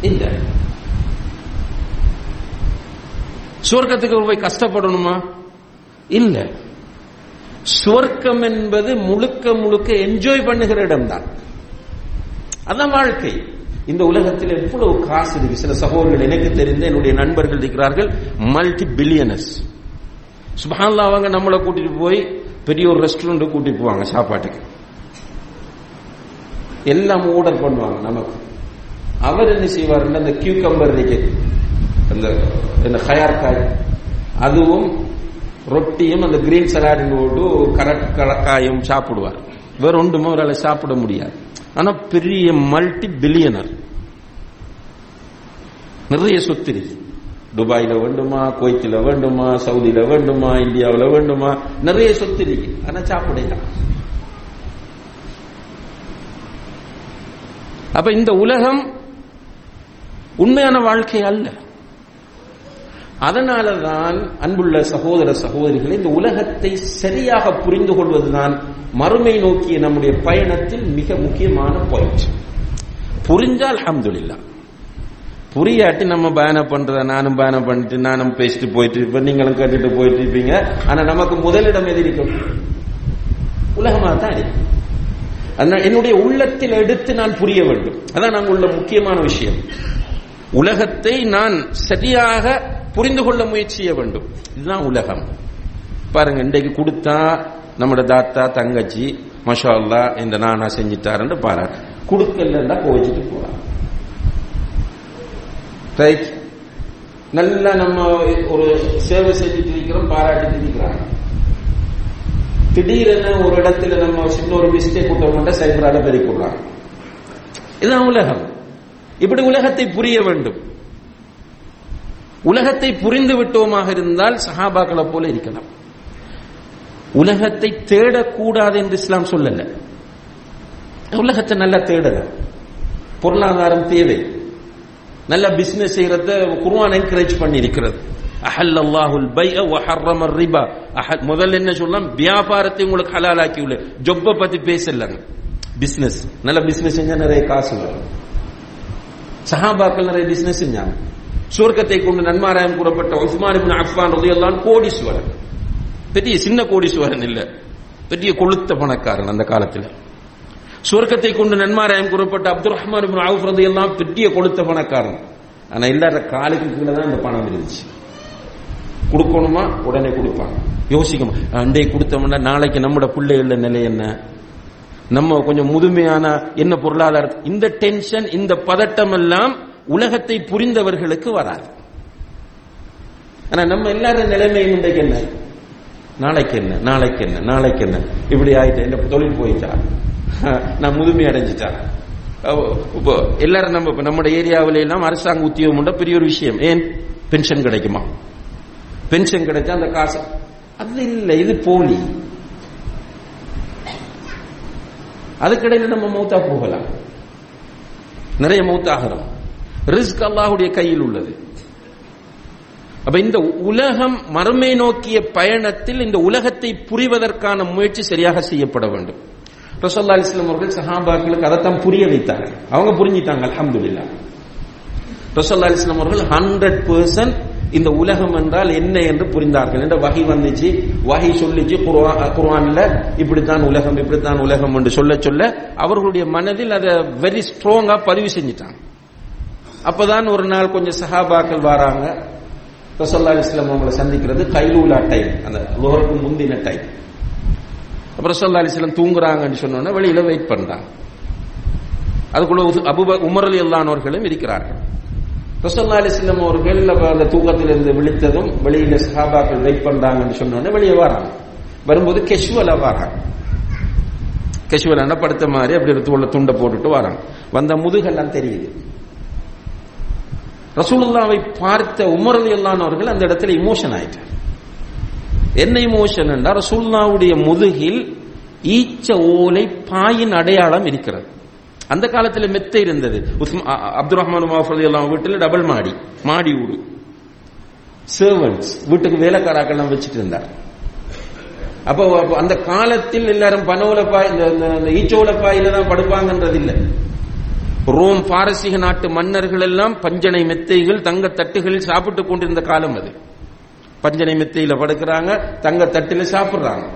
இல்ல. சொர்க்கத்துக்கு போய் கஷ்டப்படணுமா? இல்ல. சொர்க்கம் என்பது முழுக்க முழுக்க என்ஜாய் பண்ணுகிற இடம்தான். அதான் வாழ்க்கை. இந்த உலகத்தில் எவ்வளவு காசு இருக்கு? சில சகோதரர்கள் எனக்கு தெரிந்த என்னுடைய நண்பர்கள் இருக்கிறார்கள் மல்டி பில்லியனஸ் சுபஹான்லா அவங்க நம்மளை கூட்டிட்டு போய் பெரிய ஒரு ரெஸ்டாரண்ட் கூட்டிட்டு போவாங்க சாப்பாட்டுக்கு. எல்லாம் ஆர்டர் பண்ணுவாங்க நமக்கு. அவர் என்ன செய்வாருன்னா அந்த கியூகம்பர் இருக்கு. அந்த இந்த ஹயார்காய் அதுவும் ரொட்டியும் அந்த கிரீன் சலாடின் போட்டு கரட் சாப்பிடுவார். வேற ஒன்றுமே அவரால் சாப்பிட முடியாது. ஆனா பெரிய மல்டி பில்லியனர் நிறைய சொத்து இருக்கு. துபாயில வேண்டுமா குவைத்தில வேண்டுமா சவுதியில வேண்டுமா இந்தியாவில் வேண்டுமா நிறைய சொத்து இருக்கு. ஆனா சாப்பிடலாம் அப்ப இந்த உலகம் உண்மையான வாழ்க்கை அல்ல. அதனாலதான் அன்புள்ள சகோதர சகோதரிகளை இந்த உலகத்தை சரியாக புரிந்து கொள்வதுதான் மறுமை நோக்கிய நம்முடைய பயணத்தில் மிக முக்கியமான பாயிண்ட் புரிஞ்சால் அஹமதுல்லா புரியாட்டி நம்ம பயணம் பண்றத நானும் பயணம் பண்ணிட்டு நானும் பேசிட்டு போயிட்டு இருப்பேன் நீங்களும் கேட்டுட்டு போயிட்டு இருப்பீங்க. ஆனா நமக்கு முதலிடம் எது இருக்கும்? உலகமா தான் இருக்கு அதனால என்னுடைய உள்ளத்தில் எடுத்து நான் புரிய வேண்டும். அதான் நாங்கள் உள்ள முக்கியமான விஷயம். உலகத்தை நான் சரியாக புரிந்து கொள்ள முயற்சி செய்ய வேண்டும். இதுதான் உலகம். பாருங்க இன்றைக்கு கொடுத்தா நம்மட தாத்தா தங்கச்சி மஷா அல்லா இந்த நானா செஞ்சிட்டாருன்னு பாரு கொடுக்கலன்னா கோவிச்சுட்டு போறான் ரைட் நல்லா நம்ம ஒரு சேவை செஞ்சுட்டு இருக்கிறோம் பாராட்டிட்டு இருக்கிறாங்க. திடீரென ஒரு இடத்துல நம்ம சின்ன ஒரு மிஸ்டேக் விட்டோம்னா சைபரால பெருக்கிடுறாங்க இதுதான் உலகம். இப்படி உலகத்தை புரிய வேண்டும். உலகத்தை புரிந்து விட்டோமாக இருந்தால் சஹாபாக்களை போல இருக்கலாம். உலகத்தை தேடக்கூடாது என்று இஸ்லாம் சொல்லல. உலகத்தை நல்லா தேடலாம் பொருளாதாரம் தேவை. நல்ல பிசினஸ் செய்யறத குருவான் என்கரேஜ் பண்ணி இருக்கிறது அஹல் அல்லாஹுல் பை ஹர்ரம் ரிபா. அஹல் முதல்ல என்ன சொல்லலாம்? வியாபாரத்தை உங்களுக்கு ஹலாலாக்கி உள்ள ஜொப்ப பத்தி பேசலங்க. பிசினஸ் நல்ல பிசினஸ் செஞ்சா நிறைய காசு வரும். சஹாபாக்கள் நிறைய பிசினஸ் செஞ்சாங்க. சுவர்க்கத்தை கொண்டு நன்மாராயம் கூறப்பட்ட உஸ்மான் இப்னு அஃபான் ரலியல்லாஹு கோடீஸ்வரன். பெரிய சின்ன கோடீஸ்வரன் இல்ல. பெரிய கொளுத்த பணக்காரன் அந்த காலத்துல. சுவர்க்கத்தை கொண்டு நன்மாராயம் கூறப்பட்ட அப்துல் ரஹ்மான் இப்னு அவுஃப் ரலியல்லாஹு பெரிய கொளுத்த பணக்காரன். ஆனா எல்லார காலுக்கு கீழே தான் இந்த பணம் இருந்துச்சு. கொடுக்கணுமா? உடனே கொடுப்பாங்க. யோசிக்கணும். அண்டே கொடுத்தோம்னா நாளைக்கு நம்மட பிள்ளைகள நிலை என்ன? நம்ம கொஞ்சம் முதுமையான என்ன பொருளாதார இந்த டென்ஷன் இந்த பதட்டம் எல்லாம் உலகத்தை புரிந்தவர்களுக்கு வராது. ஆனா நம்ம எல்லாரும் நிலைமையும் இன்றைக்கு என்ன? நாளைக்கு என்ன? நாளைக்கு என்ன? நாளைக்கு என்ன? இப்படி ஆயிட்டு என்ன தொழில் போயிட்டா? நான் முதுமை அடைஞ்சிட்டா? இப்போ எல்லாரும் நம்ம நம்ம ஏரியாவில எல்லாம் அரசாங்க உத்தியோகம் உண்டா? பெரிய ஒரு விஷயம். ஏன்? பென்ஷன் கிடைக்குமா? பென்ஷன் கிடைச்சா அந்த காசு. அது இல்லை இது போலி. அதுக்கிடையில நம்ம மௌத்தா போகலாம். நிறைய மௌத்தாகிறோம் ரிஸ்க் அல்லாஹுடைய கையில் உள்ளது. அப்ப இந்த உலகம் மறுமை நோக்கிய பயணத்தில் இந்த உலகத்தை புரிவதற்கான முயற்சி சரியாக செய்யப்பட வேண்டும். ரசோல்லா அலிஸ்லாம் அவர்கள் சஹாபாக்களுக்கு அதைத்தான் புரிய வைத்தாங்க. அவங்க புரிஞ்சிட்டாங்க அலமதுல்லா ரசோல்லா அலிஸ்லாம் அவர்கள் ஹண்ட்ரட் பர்சன்ட் இந்த உலகம் என்றால் என்ன என்று புரிந்தார்கள். என்ற வகை வந்துச்சு. வகை சொல்லிச்சு. குர்ஆன்ல இப்படித்தான் உலகம் இப்படித்தான் உலகம் என்று சொல்ல சொல்ல அவர்களுடைய மனதில் அதை வெரி ஸ்ட்ராங்கா பதிவு செஞ்சிட்டாங்க. அப்பதான் ஒரு நாள் கொஞ்சம் சஹாபாக்கள் வராங்க. ரசோல்லா இஸ்லாம் அவங்களை சந்திக்கிறது. கைலூலா டைம். அந்த லோகருக்கு முந்தின டைம். அப்புறம் ரசோல்லா இஸ்லாம் தூங்குறாங்கன்னு சொன்னோன்னா வெளியில வெயிட் பண்றாங்க. அதுக்குள்ள அபுப உமரலி அலி அல்லானவர்களும் இருக்கிறார்கள். ரசோல்லா ஒரு அவர்கள் அந்த தூக்கத்திலிருந்து விழித்ததும் வெளியில சஹாபாக்கள் வெயிட் பண்றாங்கன்னு சொன்னோன்னே வெளியே வராங்க. வரும்போது கெஷுவலா வராங்க. கெஷுவலான படுத்த மாதிரி அப்படி தோல்ல துண்டை போட்டுட்டு வராங்க. வந்த முதுகெல்லாம் தெரியுது. ரசூலுல்லாவை பார்த்த உமரலி அலி அல்லானவர்கள் அந்த இடத்துல இமோஷன் ஆயிட்டார். என்ன இமோஷன் என்றால் ரசூல்லாவுடைய முதுகில் ஈச்ச ஓலை பாயின் அடையாளம் இருக்கிறது. அந்த காலத்தில் மெத்த இருந்தது. அப்துல் ரஹ்மான் எல்லாம் வீட்டில் டபுள் மாடி. மாடி வீடு சர்வன்ஸ் வீட்டுக்கு வேலைக்காராக்கெல்லாம் வச்சுட்டு இருந்தார் அப்போ அந்த காலத்தில் எல்லாரும் பனோல பாய் இந்த ஈச்சோல பாயில தான் படுப்பாங்கன்றது இல்லை. ரோம் பாரசீக நாட்டு மன்னர்கள் எல்லாம் பஞ்சனை மெத்தைகள் தங்க தட்டுகளில் சாப்பிட்டு கொண்டிருந்த காலம் அது. பஞ்சனை மெத்தையில படுக்கிறாங்க தங்க தட்டில சாப்பிடுறாங்க.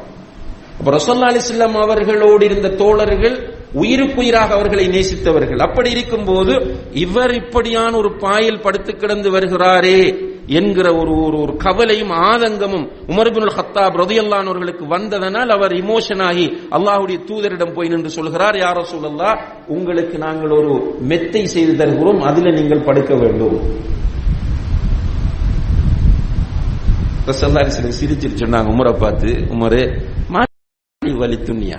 அப்ப ரசோல்லா அலிஸ்லாம் அவர்களோடு இருந்த தோழர்கள் உயிருக்குயிராக அவர்களை நேசித்தவர்கள். அப்படி இருக்கும்போது இவர் இப்படியான ஒரு பாயில் படுத்து கிடந்து வருகிறாரே என்கிற ஒரு ஒரு ஒரு கவலையும் ஆதங்கமும் உமர்பின் ஹத்தாப் ரதியல்லானவர்களுக்கு வந்ததனால் அவர் இமோஷன் ஆகி அல்லாஹுடைய தூதரிடம் போய் நின்று சொல்கிறார் யாரோ சொல்லல்லா உங்களுக்கு நாங்கள் ஒரு மெத்தை செய்து தருகிறோம் அதுல நீங்கள் படுக்க வேண்டும். ரசல்லாரி சிரிச்சிட்டு சொன்னாங்க உமரை பார்த்து உமரே மாறி வலி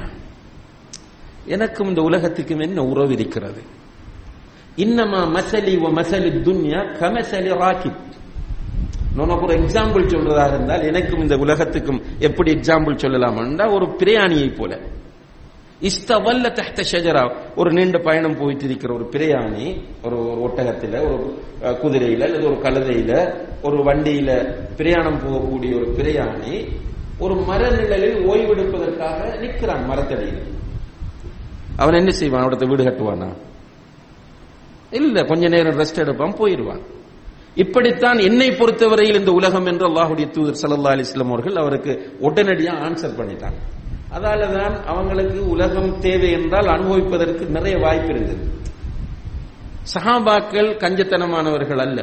எனக்கும் இந்த உலகத்துக்கும் என்ன உறவு இருக்கிறது? இன்னமா மசலி ஓ மசலி துன்யா கமசலி ராக்கிப் நான் ஒரு எக்ஸாம்பிள் சொல்றதாக இருந்தால் எனக்கும் இந்த உலகத்துக்கும் எப்படி எக்ஸாம்பிள் சொல்லலாம் ஒரு பிரயாணியை போல. இஸ்தவல்ல தஹ்த ஷஜரா. ஒரு நீண்ட பயணம் போயிட்டு இருக்கிற ஒரு பிரயாணி ஒரு ஒரு ஒட்டகத்தில ஒரு குதிரையில அல்லது ஒரு கழுதையில ஒரு வண்டியில பிரயாணம் போகக்கூடிய ஒரு பிரயாணி ஒரு மரநிழலில் ஓய்வெடுப்பதற்காக நிற்கிறான் மரத்தடியில். அவன் என்ன செய்வான்? அவடத்த வீடு கட்டுவானா? இல்ல கொஞ்ச நேரம் ரெஸ்ட் எடுப்பான் போயிடுவான். இப்படித்தான் என்னை பொறுத்தவரையில் இந்த உலகம் என்று அல்லாஹுடைய தூதர் சல்லா அலிஸ்லாம் அவர்கள் அவருக்கு உடனடியா ஆன்சர் பண்ணிட்டாங்க அதால தான் அவங்களுக்கு உலகம் தேவை என்றால் அனுபவிப்பதற்கு நிறைய வாய்ப்பு இருந்தது. சஹாபாக்கள் கஞ்சத்தனமானவர்கள் அல்ல.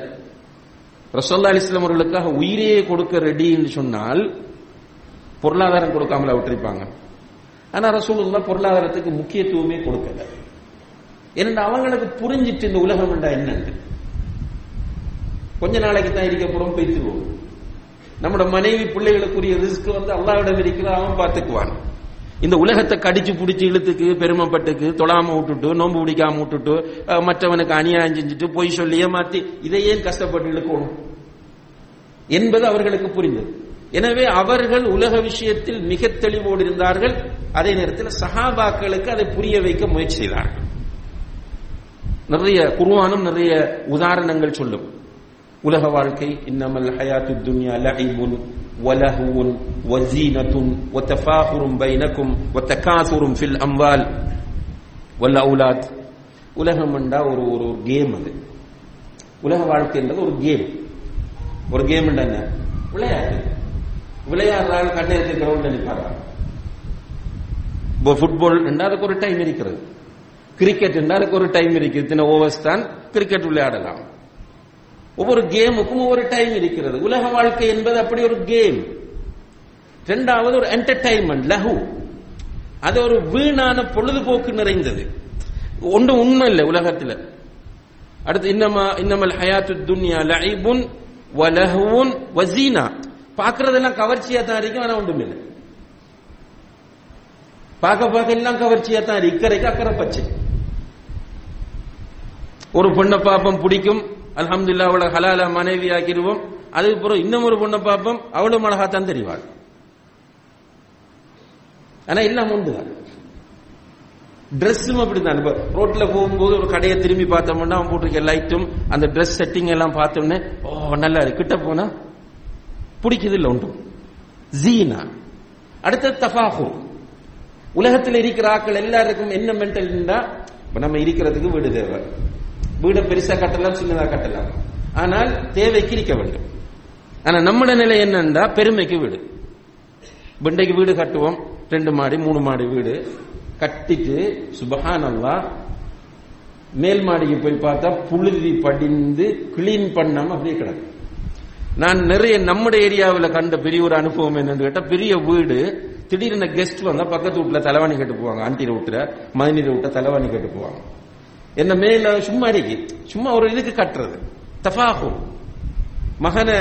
ரசோல்லா அலிஸ்லாம் அவர்களுக்காக உயிரையே கொடுக்க ரெடி என்று சொன்னால் பொருளாதாரம் கொடுக்காமல விட்டிருப்பாங்க. ஆனா ரசூலுல்லா பொருளாதாரத்துக்கு முக்கியத்துவமே கொடுக்கல. ஏன்னா அவங்களுக்கு புரிஞ்சிட்டு இந்த உலகம் என்றா என்னன்னு கொஞ்ச நாளைக்கு தான் இருக்க போறோம் பேசிடுவோம் நம்மட மனைவி பிள்ளைகளுக்குரிய ரிஸ்க் வந்து அல்லாவிடம் இருக்கிற அவன் பார்த்துக்குவான். இந்த உலகத்தை கடிச்சு பிடிச்சி இழுத்துக்கு பெருமைப்பட்டுக்கு தொழாம விட்டுட்டு நோன்பு பிடிக்காம விட்டுட்டு மற்றவனுக்கு அநியாயம் செஞ்சுட்டு பொய் சொல்லி ஏமாத்தி இதையே கஷ்டப்பட்டு இழுக்கணும்? என்பது அவர்களுக்கு புரிந்தது. எனவே அவர்கள் உலக விஷயத்தில் மிக தெளிவோடு இருந்தார்கள். அதே நேரத்தில் சஹாபாக்களுக்கு அதை புரிய வைக்க முயற்சி செய்தார்கள் நிறைய குருவானும் நிறைய உதாரணங்கள் சொல்லும். உலக வாழ்க்கை இன்னமல் ஹயாத்து துன்யா லஹிபுன் வலஹுன் வசீனத்துன் வத்தஃபாஹுரும் பைனக்கும் வத்தகாசுரும் ஃபில் அம்வால் வல்ல அவுலாத். உலகம் என்றா ஒரு ஒரு கேம் அது. உலக வாழ்க்கைன்றது ஒரு கேம் ஒரு கேம் என்ன? விளையாட்டு. விளையாடுறாங்க கண்ணெடுத்து கிரவுண்ட் நினைப்பாங்க இப்போ ஃபுட்பால் என்றால் அதுக்கு ஒரு டைம் இருக்கிறது கிரிக்கெட் என்றால் அதுக்கு ஒரு டைம் இருக்கிறது இத்தனை ஓவர்ஸ் தான் கிரிக்கெட் விளையாடலாம். ஒவ்வொரு கேமுக்கும் ஒவ்வொரு டைம் இருக்கிறது. உலக வாழ்க்கை என்பது அப்படி ஒரு கேம் இரண்டாவது ஒரு என்டர்டைன்மெண்ட் லஹு. அது ஒரு வீணான பொழுதுபோக்கு நிறைந்தது. ஒன்று உண்மை இல்லை உலகத்தில். அடுத்து இன்னமா இன்னமல் ஹயாத்து துன்யா லஐபுன் வலஹுன் வசீனா பார்க்கறதெல்லாம் கவர்ச்சியா தான் இருக்கும் ஆனா ஒன்றும் இல்லை. பார்க்க பார்க்க எல்லாம் கவர்ச்சியா தான் இருக்கு இக்கரைக்கு அக்கறை பச்சை. ஒரு பொண்ணை பாப்பம் பிடிக்கும். அலமதுல்லா அவளை ஹலால மனைவி ஆக்கிடுவோம். அதுக்கப்புறம் இன்னும் ஒரு பொண்ணை பாப்பம் அவளும் அழகா தான் தெரிவாள். ஆனா எல்லாம் உண்டுதான் ட்ரெஸ்ஸும் அப்படிதான் இப்ப ரோட்ல போகும்போது ஒரு கடையை திரும்பி பார்த்தோம்னா அவன் போட்டிருக்க லைட்டும் அந்த ட்ரெஸ் செட்டிங் எல்லாம் பார்த்தோன்னே ஓ நல்லா இருக்கு. கிட்ட போனா பிடிக்குது இல்ல ஒன்றும் ஜீனா. அடுத்தது தஃபாஹு உலகத்தில் இருக்கிற ஆக்கள் எல்லாருக்கும் என்ன மென்டல் இருந்தா இப்ப நம்ம இருக்கிறதுக்கு வீடு தேவை. வீடை பெருசா கட்டலாம் சின்னதா கட்டலாம். ஆனால் தேவைக்கு இருக்க வேண்டும். ஆனா நம்மட நிலை என்னன்னா பெருமைக்கு வீடு. பிண்டைக்கு வீடு கட்டுவோம். ரெண்டு மாடி மூணு மாடி வீடு. கட்டிட்டு சுபஹானல்லா மேல் மாடிக்கு போய் பார்த்தா புழுதி படிந்து கிளீன் பண்ணாம அப்படியே கிடக்கும் நான் நிறைய நம்முடைய ஏரியாவில் கண்ட பெரிய ஒரு அனுபவம் என்னன்னு கேட்டால் பெரிய வீடு திடீர்னு கெஸ்ட் வந்தால் பக்கத்து வீட்டில் தலைவாணி கட்டு போவாங்க. ஆண்டி வீட்டுல மதினீர் வீட்டை தலைவாணி கட்டு போவாங்க. என்ன மேல சும்மா இருக்கு சும்மா ஒரு இதுக்கு கட்டுறது. தஃபாகும் மகனை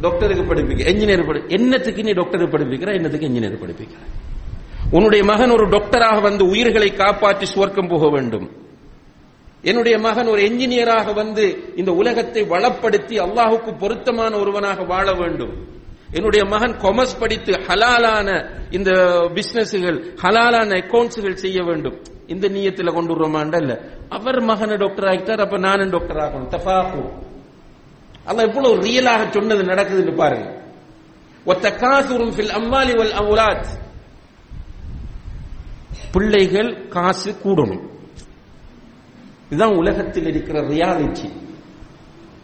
டாக்டருக்கு படிப்பிக்க என்ஜினியர் படி என்னத்துக்கு நீ டாக்டருக்கு படிப்பிக்கிற என்னத்துக்கு இன்ஜினியர் படிப்பிக்கிற? உன்னுடைய மகன் ஒரு டாக்டராக வந்து உயிர்களை காப்பாற்றி சுவர்க்கம் போக வேண்டும். என்னுடைய மகன் ஒரு என்ஜினியராக வந்து இந்த உலகத்தை வளப்படுத்தி அல்லாஹுக்கு பொருத்தமான ஒருவனாக வாழ வேண்டும். என்னுடைய மகன் கொமர்ஸ் படித்து ஹலாலான இந்த பிசினஸ்கள் ஹலாலான அக்கௌண்ட்ஸ்கள் செய்ய வேண்டும். இந்த நீயத்துல கொண்டு வருவோமாண்டா இல்ல அவர் மகனை டாக்டர் ஆகிட்டார் அப்ப நானும் டாக்டர் ஆகணும். தஃபாஹு அல்லாஹ் எவ்வளவு ரியலாக சொன்னது நடக்குதுன்னு பாருங்க. ஒத்த காசுரும் ஃபில் அம்மாலி வல் அவுலாத் பிள்ளைகள் காசு கூடணும். இதுதான் உலகத்தில் இருக்கிற ரியாலிட்டி.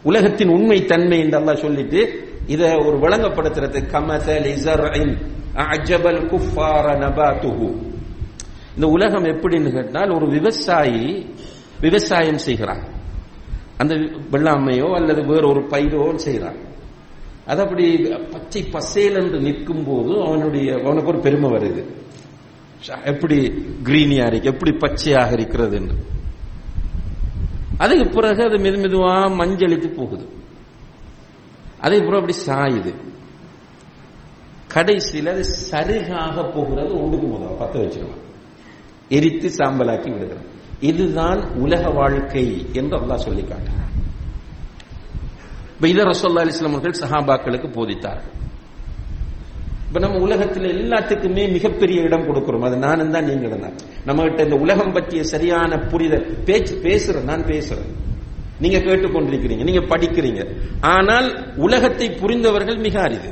உலகத்தின் உண்மை தன்மை என்று அல்லாஹ் சொல்லிட்டு இத ஒரு விளங்கப்படுத்துறது. கமசல் இசர்இன் அஜபல் குஃபார நபாத்துஹு. இந்த உலகம் எப்படின்னு கேட்டால் ஒரு விவசாயி விவசாயம் செய்கிறான். அந்த வெள்ளாமையோ அல்லது வேற ஒரு பயிரோ செய்கிறான். அது அப்படி பச்சை பசேல் என்று நிற்கும் போது அவனுடைய அவனுக்கு ஒரு பெருமை வருது. எப்படி கிரீனியா இருக்கு எப்படி பச்சையாக இருக்கிறது என்று. அதுக்கு பிறகு அது மெது மெதுவா மஞ்சளித்து போகுது. அதே பிறகு அப்படி சாயுது. கடைசியில் அது சருகாக போகிறது ஒன்றுக்கு முதல் பத்த வச்சிருவான் எரித்து சாம்பலாக்கி விடுகிறான் இதுதான் உலக வாழ்க்கை என்று அல்லாஹ் சொல்லி காட்டுறான் இப்ப இதை ரசோல்லா அலிஸ்லாம் அவர்கள் சஹாபாக்களுக்கு போதித்தார்கள். இப்ப நம்ம உலகத்தில் எல்லாத்துக்குமே மிகப்பெரிய இடம் கொடுக்கிறோம். அது நானும் தான் நீங்க தான். நம்ம கிட்ட இந்த உலகம் பற்றிய சரியான புரிதல் பேச்சு பேசுறேன் நான் பேசுறேன். நீங்க கேட்டுக்கொண்டிருக்கிறீங்க நீங்க படிக்கிறீங்க. ஆனால் உலகத்தை புரிந்தவர்கள் மிக அரிது.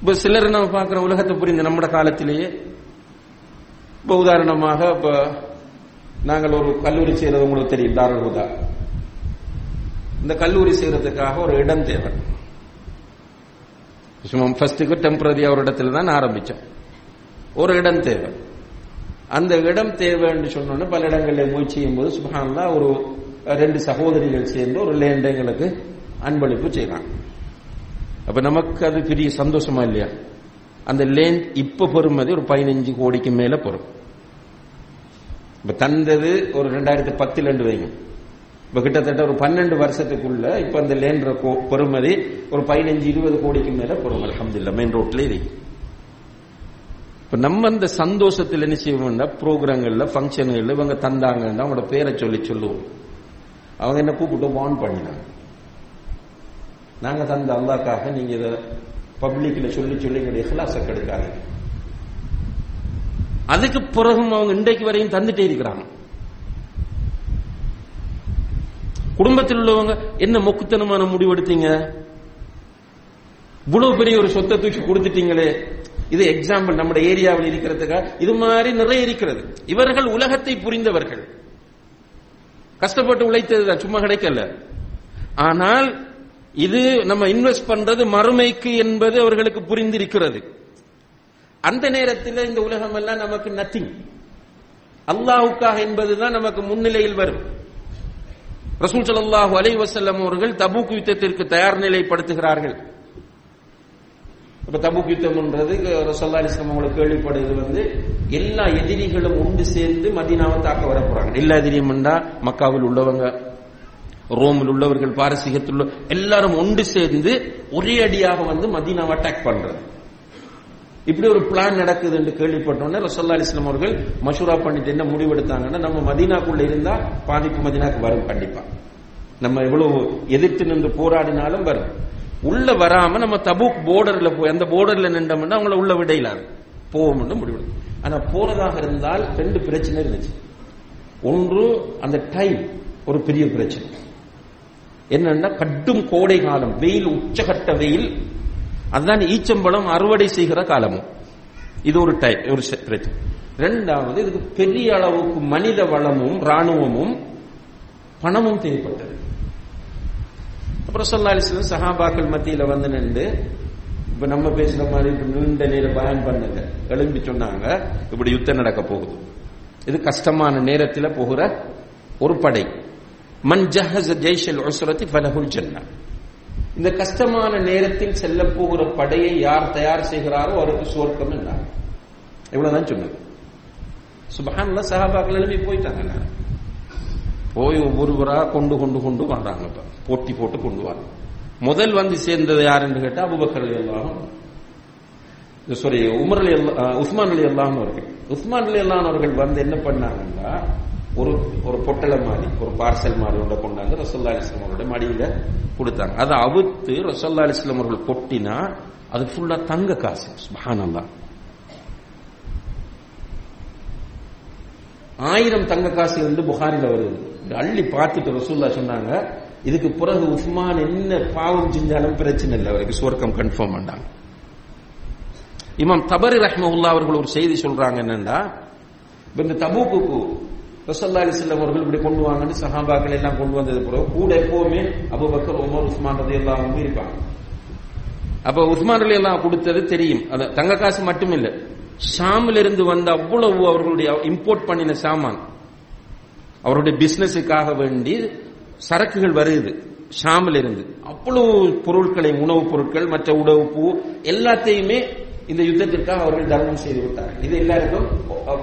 இப்ப சிலர் நம்ம பார்க்கிற உலகத்தை புரிந்த நம்மட காலத்திலேயே இப்ப உதாரணமாக இப்ப நாங்கள் ஒரு கல்லூரி செய்யறது உங்களுக்கு தெரியும் தாரகுதா இந்த கல்லூரி செய்யறதுக்காக ஒரு இடம் தேவை. சும்மா ஃபர்ஸ்ட்டுக்கு டெம்பரரியா ஒரு இடத்துல தான் ஆரம்பிச்சோம் ஒரு இடம் தேவை. அந்த இடம் தேவைன்னு சொன்னோன்னு பல இடங்களில் முயற்சி செய்யும்போது சுபஹான்லா ஒரு ரெண்டு சகோதரிகள் சேர்ந்து ஒரு லேண்ட் எங்களுக்கு அன்பளிப்பு செய்யலாம் அப்ப நமக்கு அது பெரிய சந்தோஷமா இல்லையா? அந்த லேண்ட் இப்ப பெறுமதி ஒரு பதினஞ்சு கோடிக்கு மேல பெறும். இப்ப தந்தது ஒரு ரெண்டாயிரத்தி பத்துல ரெண்டு வைக்கும் இப்ப கிட்டத்தட்ட ஒரு பன்னெண்டு வருஷத்துக்குள்ள இப்ப அந்த லேண்ட் பெறுமதி ஒரு பதினஞ்சு இருபது கோடிக்கு மேல பெறும். அலமதுல்ல மெயின் ரோட்ல இருக்கு இப்ப நம்ம அந்த சந்தோஷத்தில் என்ன செய்வோம்னா ப்ரோக்ராம்கள்ல ஃபங்க்ஷன்கள்ல இவங்க தந்தாங்கன்னா அவங்களோட பேரை சொல்லி சொல்லுவோம். அவங்க என்ன கூப்பிட்டு வான் பண்ணினாங்க. நாங்க தந்த அல்லாக்காக நீங்க இதை பப்ளிக்ல சொல்லி சொல்லி எங்களுடைய இஹ்லாச கெடுக்காங்க அதுக்கு பிறகும் அவங்க இன்றைக்கு வரையும் தந்துட்டே இருக்கிறாங்க. குடும்பத்தில் உள்ளவங்க என்ன மொக்குத்தனமான முடிவெடுத்தீங்க இவ்வளவு பெரிய ஒரு சொத்தை தூக்கி கொடுத்துட்டீங்களே. இது எக்ஸாம்பிள் நம்முடைய ஏரியாவில் இருக்கிறதுக்கா? இது மாதிரி நிறைய இருக்கிறது. இவர்கள் உலகத்தை புரிந்தவர்கள். கஷ்டப்பட்டு உழைத்ததுதான் சும்மா கிடைக்கல. ஆனால் இது நம்ம இன்வெஸ்ட் பண்றது மறுமைக்கு என்பது அவர்களுக்கு புரிந்திருக்கிறது. அந்த நேரத்தில் இந்த உலகம் எல்லாம் நமக்கு நத்திங் அல்லாஹுக்காக என்பதுதான் நமக்கு முன்னிலையில் வரும். ரசூல் சல்லாஹூ அலை வசல்லம் அவர்கள் தபூக் யுத்தத்திற்கு தயார் நிலைப்படுத்துகிறார்கள். இப்ப தபுக் யுத்தம்ன்றது ரசல்லா அலிஸ்லாம் அவங்களுக்கு கேள்விப்படுறது வந்து எல்லா எதிரிகளும் ஒன்று சேர்ந்து மதீனாவை தாக்க வர போறாங்க. எல்லா எதிரியும் மக்காவில் உள்ளவங்க ரோமில் உள்ளவர்கள் பாரசீகத்தில் உள்ள எல்லாரும் ஒன்று சேர்ந்து ஒரே அடியாக வந்து மதீனாவை அட்டாக் பண்றது. இப்படி ஒரு பிளான் நடக்குது என்று கேள்விப்பட்டோன்னே ரசல்லா அலிஸ்லாம் அவர்கள் மஷூரா பண்ணிட்டு என்ன முடிவெடுத்தாங்கன்னா நம்ம மதீனாக்குள்ள இருந்தா பாதிப்பு மதீனாக்கு வரும் கண்டிப்பா. நம்ம எவ்வளவு எதிர்த்து நின்று போராடினாலும் வரும். உள்ள வராம நம்ம தபுக் போர்டர்ல போய் அந்த போர்டர்ல நின்றோம்னா அவங்கள உள்ள விடையிலாது. போவோம்னு முடிவு ஆனா போறதாக இருந்தால் ரெண்டு பிரச்சனை இருந்துச்சு. ஒன்று அந்த டைம் ஒரு பெரிய பிரச்சனை. என்னன்னா கட்டும் கோடை காலம் வெயில் உச்சகட்ட வெயில் அதுதான் ஈச்சம்பழம் அறுவடை செய்கிற காலமும். இது ஒரு டைம் ஒரு பிரச்சனை ரெண்டாவது இதுக்கு பெரிய அளவுக்கு மனித வளமும் ராணுவமும் பணமும் தேவைப்பட்டது. அப்புறம் சொல்லா அலிஸ்லாம் சஹாபாக்கள் மத்தியில வந்து நின்று இப்ப நம்ம பேசுற மாதிரி நீண்ட நேரம் பயன் பண்ணுங்க. எழும்பி சொன்னாங்க இப்படி யுத்தம் நடக்க போகுது. இது கஷ்டமான நேரத்தில் போகிற ஒரு படை. மன் ஜஹஸ் ஜெய்ஷல் ஒசுரத்தி ஃபலஹுல் ஜன்னா இந்த கஷ்டமான நேரத்தில் செல்ல போகிற படையை யார் தயார் செய்கிறாரோ அவருக்கு சுவர்க்கம் என்றார் இவ்வளவுதான் சொன்னது. சுபஹான்ல சஹாபாக்கள் எழுப்பி போயிட்டாங்க. போய் ஒவ்வொருவரா கொண்டு கொண்டு கொண்டு வர்றாங்க இப்ப. போட்டி போட்டு கொண்டு வராங்க முதல் வந்து சேர்ந்தது யாருன்னு கேட்டா அபுபக்கர் அலி அல்லாஹும் சாரி உமர் அலி உஸ்மான் அலி அல்லாஹ் அவர்கள். உஸ்மான் அலி அல்லான் அவர்கள் வந்து என்ன பண்ணாங்கன்னா ஒரு ஒரு பொட்டலை மாதிரி ஒரு பார்சல் மாதிரி ஒன்றை கொண்டாந்து ரசோல்லா அலிஸ்லாம் அவரோட மடியில கொடுத்தாங்க. அதை அவுத்து ரசோல்லா அலிஸ்லாம் அவர்கள் கொட்டினா அது ஃபுல்லா தங்க காசு. சுபஹானல்லாஹ். ஆயிரம் தங்க காசு வந்து புகாரில வருது. அள்ளி பார்த்துட்டு ரசூல்லா சொன்னாங்க இதுக்கு பிறகு உஸ்மான் என்ன பாவம் செஞ்சாலும் பிரச்சனை இல்லை. அவருக்கு சுவர்க்கம் கன்ஃபார்ம் பண்ணாங்க. இமாம் தபரி ரஹ்மவுல்லா அவர்கள் ஒரு செய்தி சொல்றாங்க என்னன்னா இந்த தபூக்கு ரசல்லா அலிஸ்லாம் அவர்கள் இப்படி கொண்டு வாங்கன்னு சஹாபாக்கள் எல்லாம் கொண்டு வந்தது பிறகு கூட எப்பவுமே அபுபக்கர் உமர் உஸ்மான் ரதி எல்லாம் இருப்பாங்க. அப்ப உஸ்மான் அலி எல்லாம் கொடுத்தது தெரியும். அது தங்க காசு மட்டும் இல்ல ஷாமில் இருந்து வந்த அவ்வளவு அவர்களுடைய இம்போர்ட் பண்ணின சாமான். அவருடைய பிசினஸுக்காக வேண்டி சரக்குகள் வருது ஷாமில் இருந்து அவ்வளவு பொருட்களை உணவுப் பொருட்கள் மற்ற உணவு பூ எல்லாத்தையுமே இந்த யுத்தத்திற்காக அவர்கள் தர்மம் செய்து விட்டார்கள். இது எல்லாருக்கும்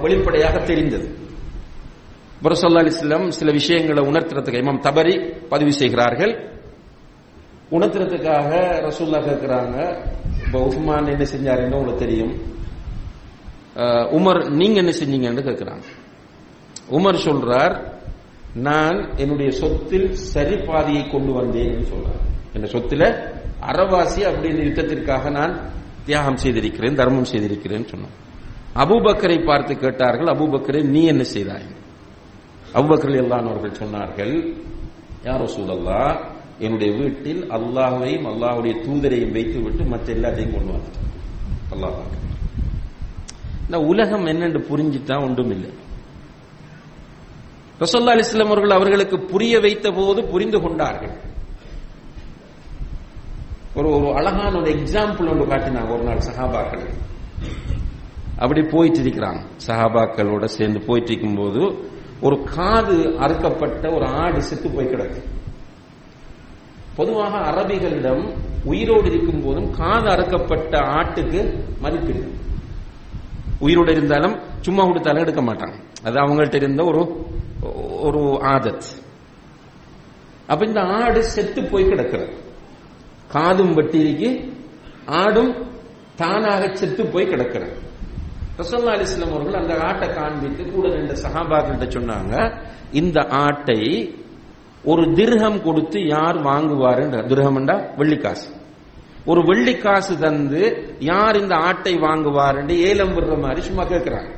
வெளிப்படையாக தெரிந்தது. பரசல்லா அலிஸ்லம் சில விஷயங்களை உணர்த்துறதுக்கு இமாம் தபரி பதிவு செய்கிறார்கள். உணர்த்துறதுக்காக ரசூல்லா கேட்கிறாங்க இப்போ உஸ்மான் என்ன செஞ்சாருன்னு உங்களுக்கு தெரியும். உமர் நீங்க என்ன செஞ்சீங்கன்னு கேட்கிறாங்க. உமர் சொல்றார் நான் என்னுடைய சொத்தில் சரி பாதியை கொண்டு வந்தேன் சொல்றார். என் சொத்துல? அறவாசி அப்படின்ற யுத்தத்திற்காக நான் தியாகம் செய்திருக்கிறேன் தர்மம் செய்திருக்கிறேன் சொன்னான் அபுபக்கரை பார்த்து கேட்டார்கள் அபுபக்கரை நீ என்ன செய்தாய்? அபூபக்கர் எல்லாம் அவர்கள் சொன்னார்கள் யாரோ சூழல்லா என்னுடைய வீட்டில் அல்லாஹையும் அல்லாஹுடைய தூதரையும் வைத்து விட்டு மற்ற எல்லாத்தையும் கொண்டு வந்துட்டேன் அல்லாஹ் இந்த உலகம் என்னென்று புரிஞ்சுட்டா ஒன்றும் இல்லை ரசோல்லா அலிஸ்லாம் அவர்கள் அவர்களுக்கு புரிய வைத்த போது புரிந்து கொண்டார்கள். ஒரு ஒரு அழகான ஒரு எக்ஸாம்பிள் ஒன்று காட்டினாங்க ஒரு நாள் சஹாபாக்கள். அப்படி போயிட்டு இருக்கிறாங்க. சஹாபாக்களோட சேர்ந்து போயிட்டு இருக்கும்போது ஒரு காது அறுக்கப்பட்ட ஒரு ஆடு செத்து போய் கிடக்கு. பொதுவாக அரபிகளிடம் உயிரோடு இருக்கும் போதும் காது அறுக்கப்பட்ட ஆட்டுக்கு மதிப்பு உயிரோடு இருந்தாலும் சும்மா கொடுத்தாலும் எடுக்க மாட்டாங்க. அது அவங்கள்ட்ட இருந்த ஒரு ஒரு ஆதத். அப்ப இந்த ஆடு செத்து போய் கிடக்கிறது. காதும் வெட்டிருக்கு ஆடும் தானாக செத்து போய் கிடக்கிறது. ரசல்லா அலிஸ்லாம் அவர்கள் அந்த ஆட்டை காண்பித்து கூட ரெண்டு சகாபாக்கிட்ட சொன்னாங்க இந்த ஆட்டை ஒரு திருகம் கொடுத்து யார் வாங்குவாருன்ற திர்ஹம்டா வெள்ளிக்காசு. ஒரு வெள்ளிக்காசு தந்து யார் இந்த ஆட்டை வாங்குவாருன்னு ஏலம் விடுற மாதிரி சும்மா கேட்கிறாங்க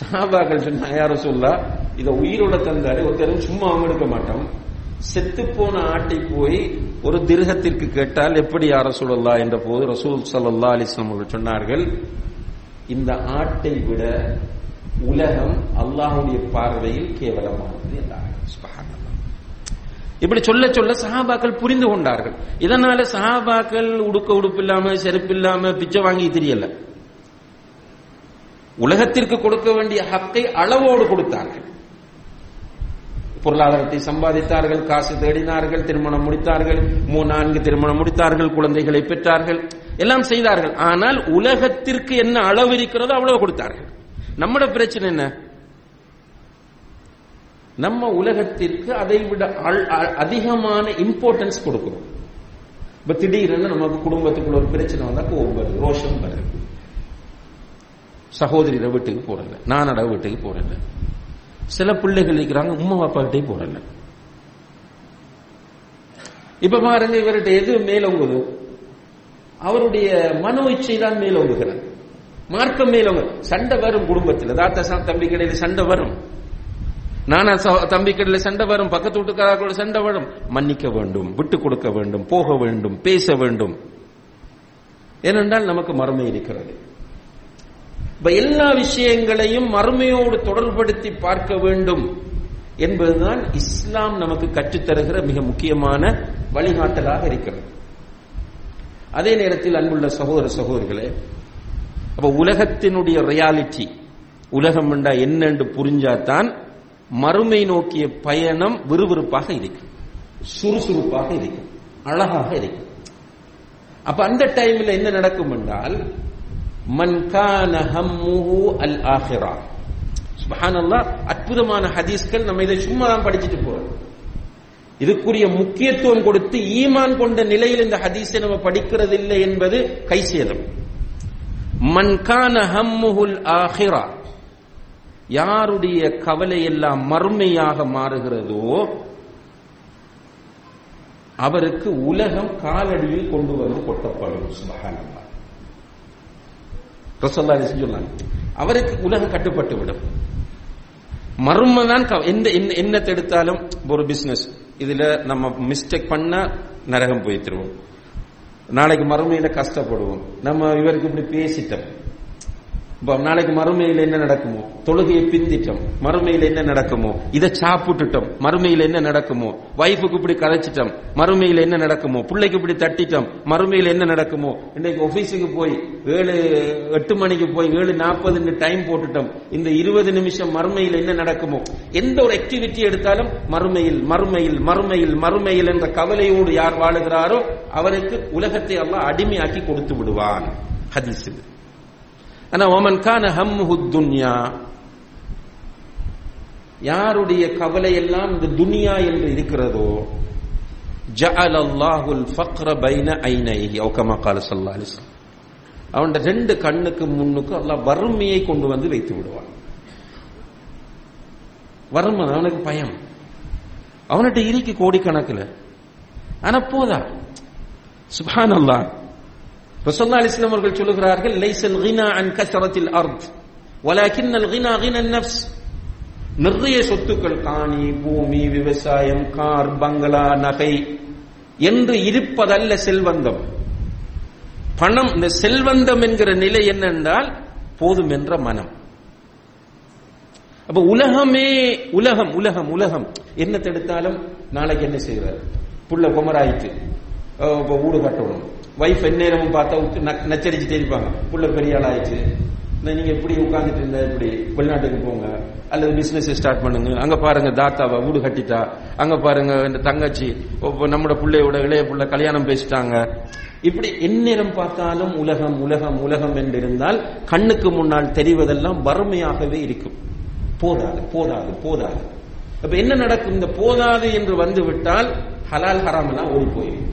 சஹாபாக்கள் சொன்னா யாரும் சொல்லா இதை உயிரோட தந்தாரு ஒருத்தரும் சும்மா அவங்க எடுக்க மாட்டோம். செத்து போன ஆட்டை போய் ஒரு திருகத்திற்கு கேட்டால் எப்படி யார சொல்லலா என்ற போது ரசூல் சல்லா அலிஸ்லாம் அவர்கள் சொன்னார்கள் இந்த ஆட்டை விட உலகம் அல்லாஹுடைய பார்வையில் கேவலமானது என்றார்கள். இப்படி சொல்ல சொல்ல சஹாபாக்கள் புரிந்து கொண்டார்கள். இதனால சஹாபாக்கள் உடுக்க உடுப்பு இல்லாம செருப்பு இல்லாம பிச்சை வாங்கி தெரியல. உலகத்திற்கு கொடுக்க வேண்டிய ஹக்கை அளவோடு கொடுத்தார்கள். பொருளாதாரத்தை சம்பாதித்தார்கள் காசு தேடினார்கள் திருமணம் முடித்தார்கள் மூ நான்கு திருமணம் முடித்தார்கள் குழந்தைகளை பெற்றார்கள். எல்லாம் செய்தார்கள். ஆனால் உலகத்திற்கு என்ன அளவு இருக்கிறதோ அவ்வளவு கொடுத்தார்கள். நம்மட பிரச்சனை என்ன? நம்ம உலகத்திற்கு அதை விட அ- அதிகமான இம்பார்ட்டன்ஸ் கொடுக்கிறோம். இப்ப திடீர்னு நமக்கு குடும்பத்துக்குள்ள ஒரு பிரச்சனை வந்தா கோபம் வருது ரோஷம் வருது. சகோதரியோட வீட்டுக்கு போறல நானோட வீட்டுக்கு போறல சில பிள்ளைகள் இருக்கிறாங்க உம்மா அப்பா கிட்டே போறல இப்ப பாருங்க இவர்கிட்ட எது மேலோங்குது அவருடைய மனோ இச்சை தான் மேலோங்குகிறார் மார்க்கம் மேலோங்க சண்டை வரும் குடும்பத்தில். தாத்தா தம்பி கடையில் சண்டை வரும். நானா தம்பி கடையில் சண்டை வரும். பக்கத்து வீட்டுக்காரர்களோட சண்டை வரும். மன்னிக்க வேண்டும் விட்டு கொடுக்க வேண்டும் போக வேண்டும் பேச வேண்டும். ஏனென்றால் நமக்கு மறுமை இருக்கிறது. இப்ப எல்லா விஷயங்களையும் மறுமையோடு தொடர்படுத்தி பார்க்க வேண்டும் என்பதுதான் இஸ்லாம் நமக்கு கற்றுத்தருகிற மிக முக்கியமான வழிகாட்டலாக இருக்கிறது. அதே நேரத்தில் அன்புள்ள சகோதர சகோதரிகளே அப்ப உலகத்தினுடைய ரியாலிட்டி உலகம் என்றா என்னென்று புரிஞ்சாதான் மறுமை நோக்கிய பயணம் விறுவிறுப்பாக இருக்கும் சுறுசுறுப்பாக இருக்கும் அழகாக இருக்கும். அப்ப அந்த டைம்ல என்ன நடக்கும் என்றால் ஹம்முஹு அல் ஆஹிரா சுப்ஹானல்லாஹ் அற்புதமான ஹதீஸ்கள் நம்ம இதை சும்மா தான் படிச்சுட்டு போறோம். இதுக்குரிய முக்கியத்துவம் கொடுத்து ஈமான் கொண்ட நிலையில் இந்த ஹதீஸை நம்ம படிக்கிறது இல்லை என்பது கைசேதம். மன் கான ஹம்முஹுல் ஆஹிரா யாருடைய கவலை எல்லாம் மறுமையாக மாறுகிறதோ அவருக்கு உலகம் காலடியில் கொண்டு வந்து கொட்டப்படும். சுபஹானல்லாஹ். ரசல்லா சொன்னாங்க அவருக்கு உலகம் கட்டுப்பட்டு விடும் மர்மம் தான் எந்த என்ன- என்னத்தை எடுத்தாலும் ஒரு பிசினஸ் இதுல நம்ம மிஸ்டேக் பண்ணா நரகம் போய் தருவோம். நாளைக்கு மறுமையில கஷ்டப்படுவோம். நம்ம இவருக்கு இப்படி பேசிட்டோம். நாளைக்கு மறுமையில் என்ன நடக்குமோ? தொழுகையை பிந்திட்டோம் மறுமையில் என்ன நடக்குமோ? இதை சாப்பிட்டுட்டோம். மறுமையில் என்ன நடக்குமோ? வைஃபுக்கு இப்படி கதைச்சிட்டோம். மறுமையில் என்ன நடக்குமோ? பிள்ளைக்கு இப்படி தட்டிட்டோம். மறுமையில் என்ன நடக்குமோ? இன்னைக்கு ஆபீஸுக்கு போய் ஏழு எட்டு மணிக்கு போய் ஏழு நாற்பதுன்னு டைம் போட்டுட்டோம். இந்த இருபது நிமிஷம் மறுமையில் என்ன நடக்குமோ? எந்த ஒரு ஆக்டிவிட்டி எடுத்தாலும் மறுமையில் மறுமையில் மறுமையில் மறுமையில் என்ற கவலையோடு யார் வாழுகிறாரோ அவருக்கு உலகத்தை எல்லாம் அடிமையாக்கி கொடுத்து விடுவான். ஹதீஸ் இது. ஆனா ஓமன் கான ஹம் துன்யா. யாருடைய கவலை எல்லாம் இந்த துனியா என்று இருக்கிறதோ ஜஅல் அல்லாஹுல் ஃபக்ர பைன ஐனைஹி. அவு கால சல்லா அலிஸ்லாம் அவன் ரெண்டு கண்ணுக்கு முன்னுக்கு அல்லாஹ் வறுமையை கொண்டு வந்து வைத்து விடுவான். வறுமை அவனுக்கு பயம். அவன்கிட்ட இருக்கு கோடிக்கணக்கில். ஆனா போதா? சுபான் அல்லாஹ் ரசல்லா அலிஸ்லாம் அவர்கள் சொல்லுகிறார்கள் லைசல் கினா அன் கசரத்தில் அர்த் வலாக்கின்னல் கினா கினன் நப்ஸ் நிறைய சொத்துக்கள் காணி பூமி விவசாயம் கார் பங்களா நகை என்று இருப்பதல்ல செல்வந்தம். பணம் இந்த செல்வந்தம் என்கிற நிலை என்னென்றால் போதும் என்ற மனம். அப்ப உலகமே உலகம் உலகம் உலகம். என்ன தடுத்தாலும் நாளைக்கு என்ன செய்கிறார் புள்ள குமராயிட்டு இப்ப வீடு கட்டணும். வைஃப் எந்நேரமும் பார்த்தா நச்சரிச்சுட்டே இருப்பாங்க. புள்ள பெரிய ஆள் ஆயிடுச்சு நீங்க எப்படி உட்கார்ந்துட்டு இருந்தா இப்படி வெளிநாட்டுக்கு போங்க. அல்லது பிசினஸ் ஸ்டார்ட் பண்ணுங்க. அங்க பாருங்க தாத்தாவா வீடு கட்டிட்டா. அங்க பாருங்க இந்த தங்கச்சி நம்மட பிள்ளையோட இளைய புள்ள கல்யாணம் பேசிட்டாங்க. இப்படி எந்நேரம் பார்த்தாலும் உலகம் உலகம் உலகம் என்று இருந்தால் கண்ணுக்கு முன்னால் தெரிவதெல்லாம் வறுமையாகவே இருக்கும். போதாது போதாது போதாது. அப்ப என்ன நடக்கும்? இந்த போதாது என்று வந்து விட்டால் ஹலால் ஹராம் எல்லாம் ஓடி போயிடும்.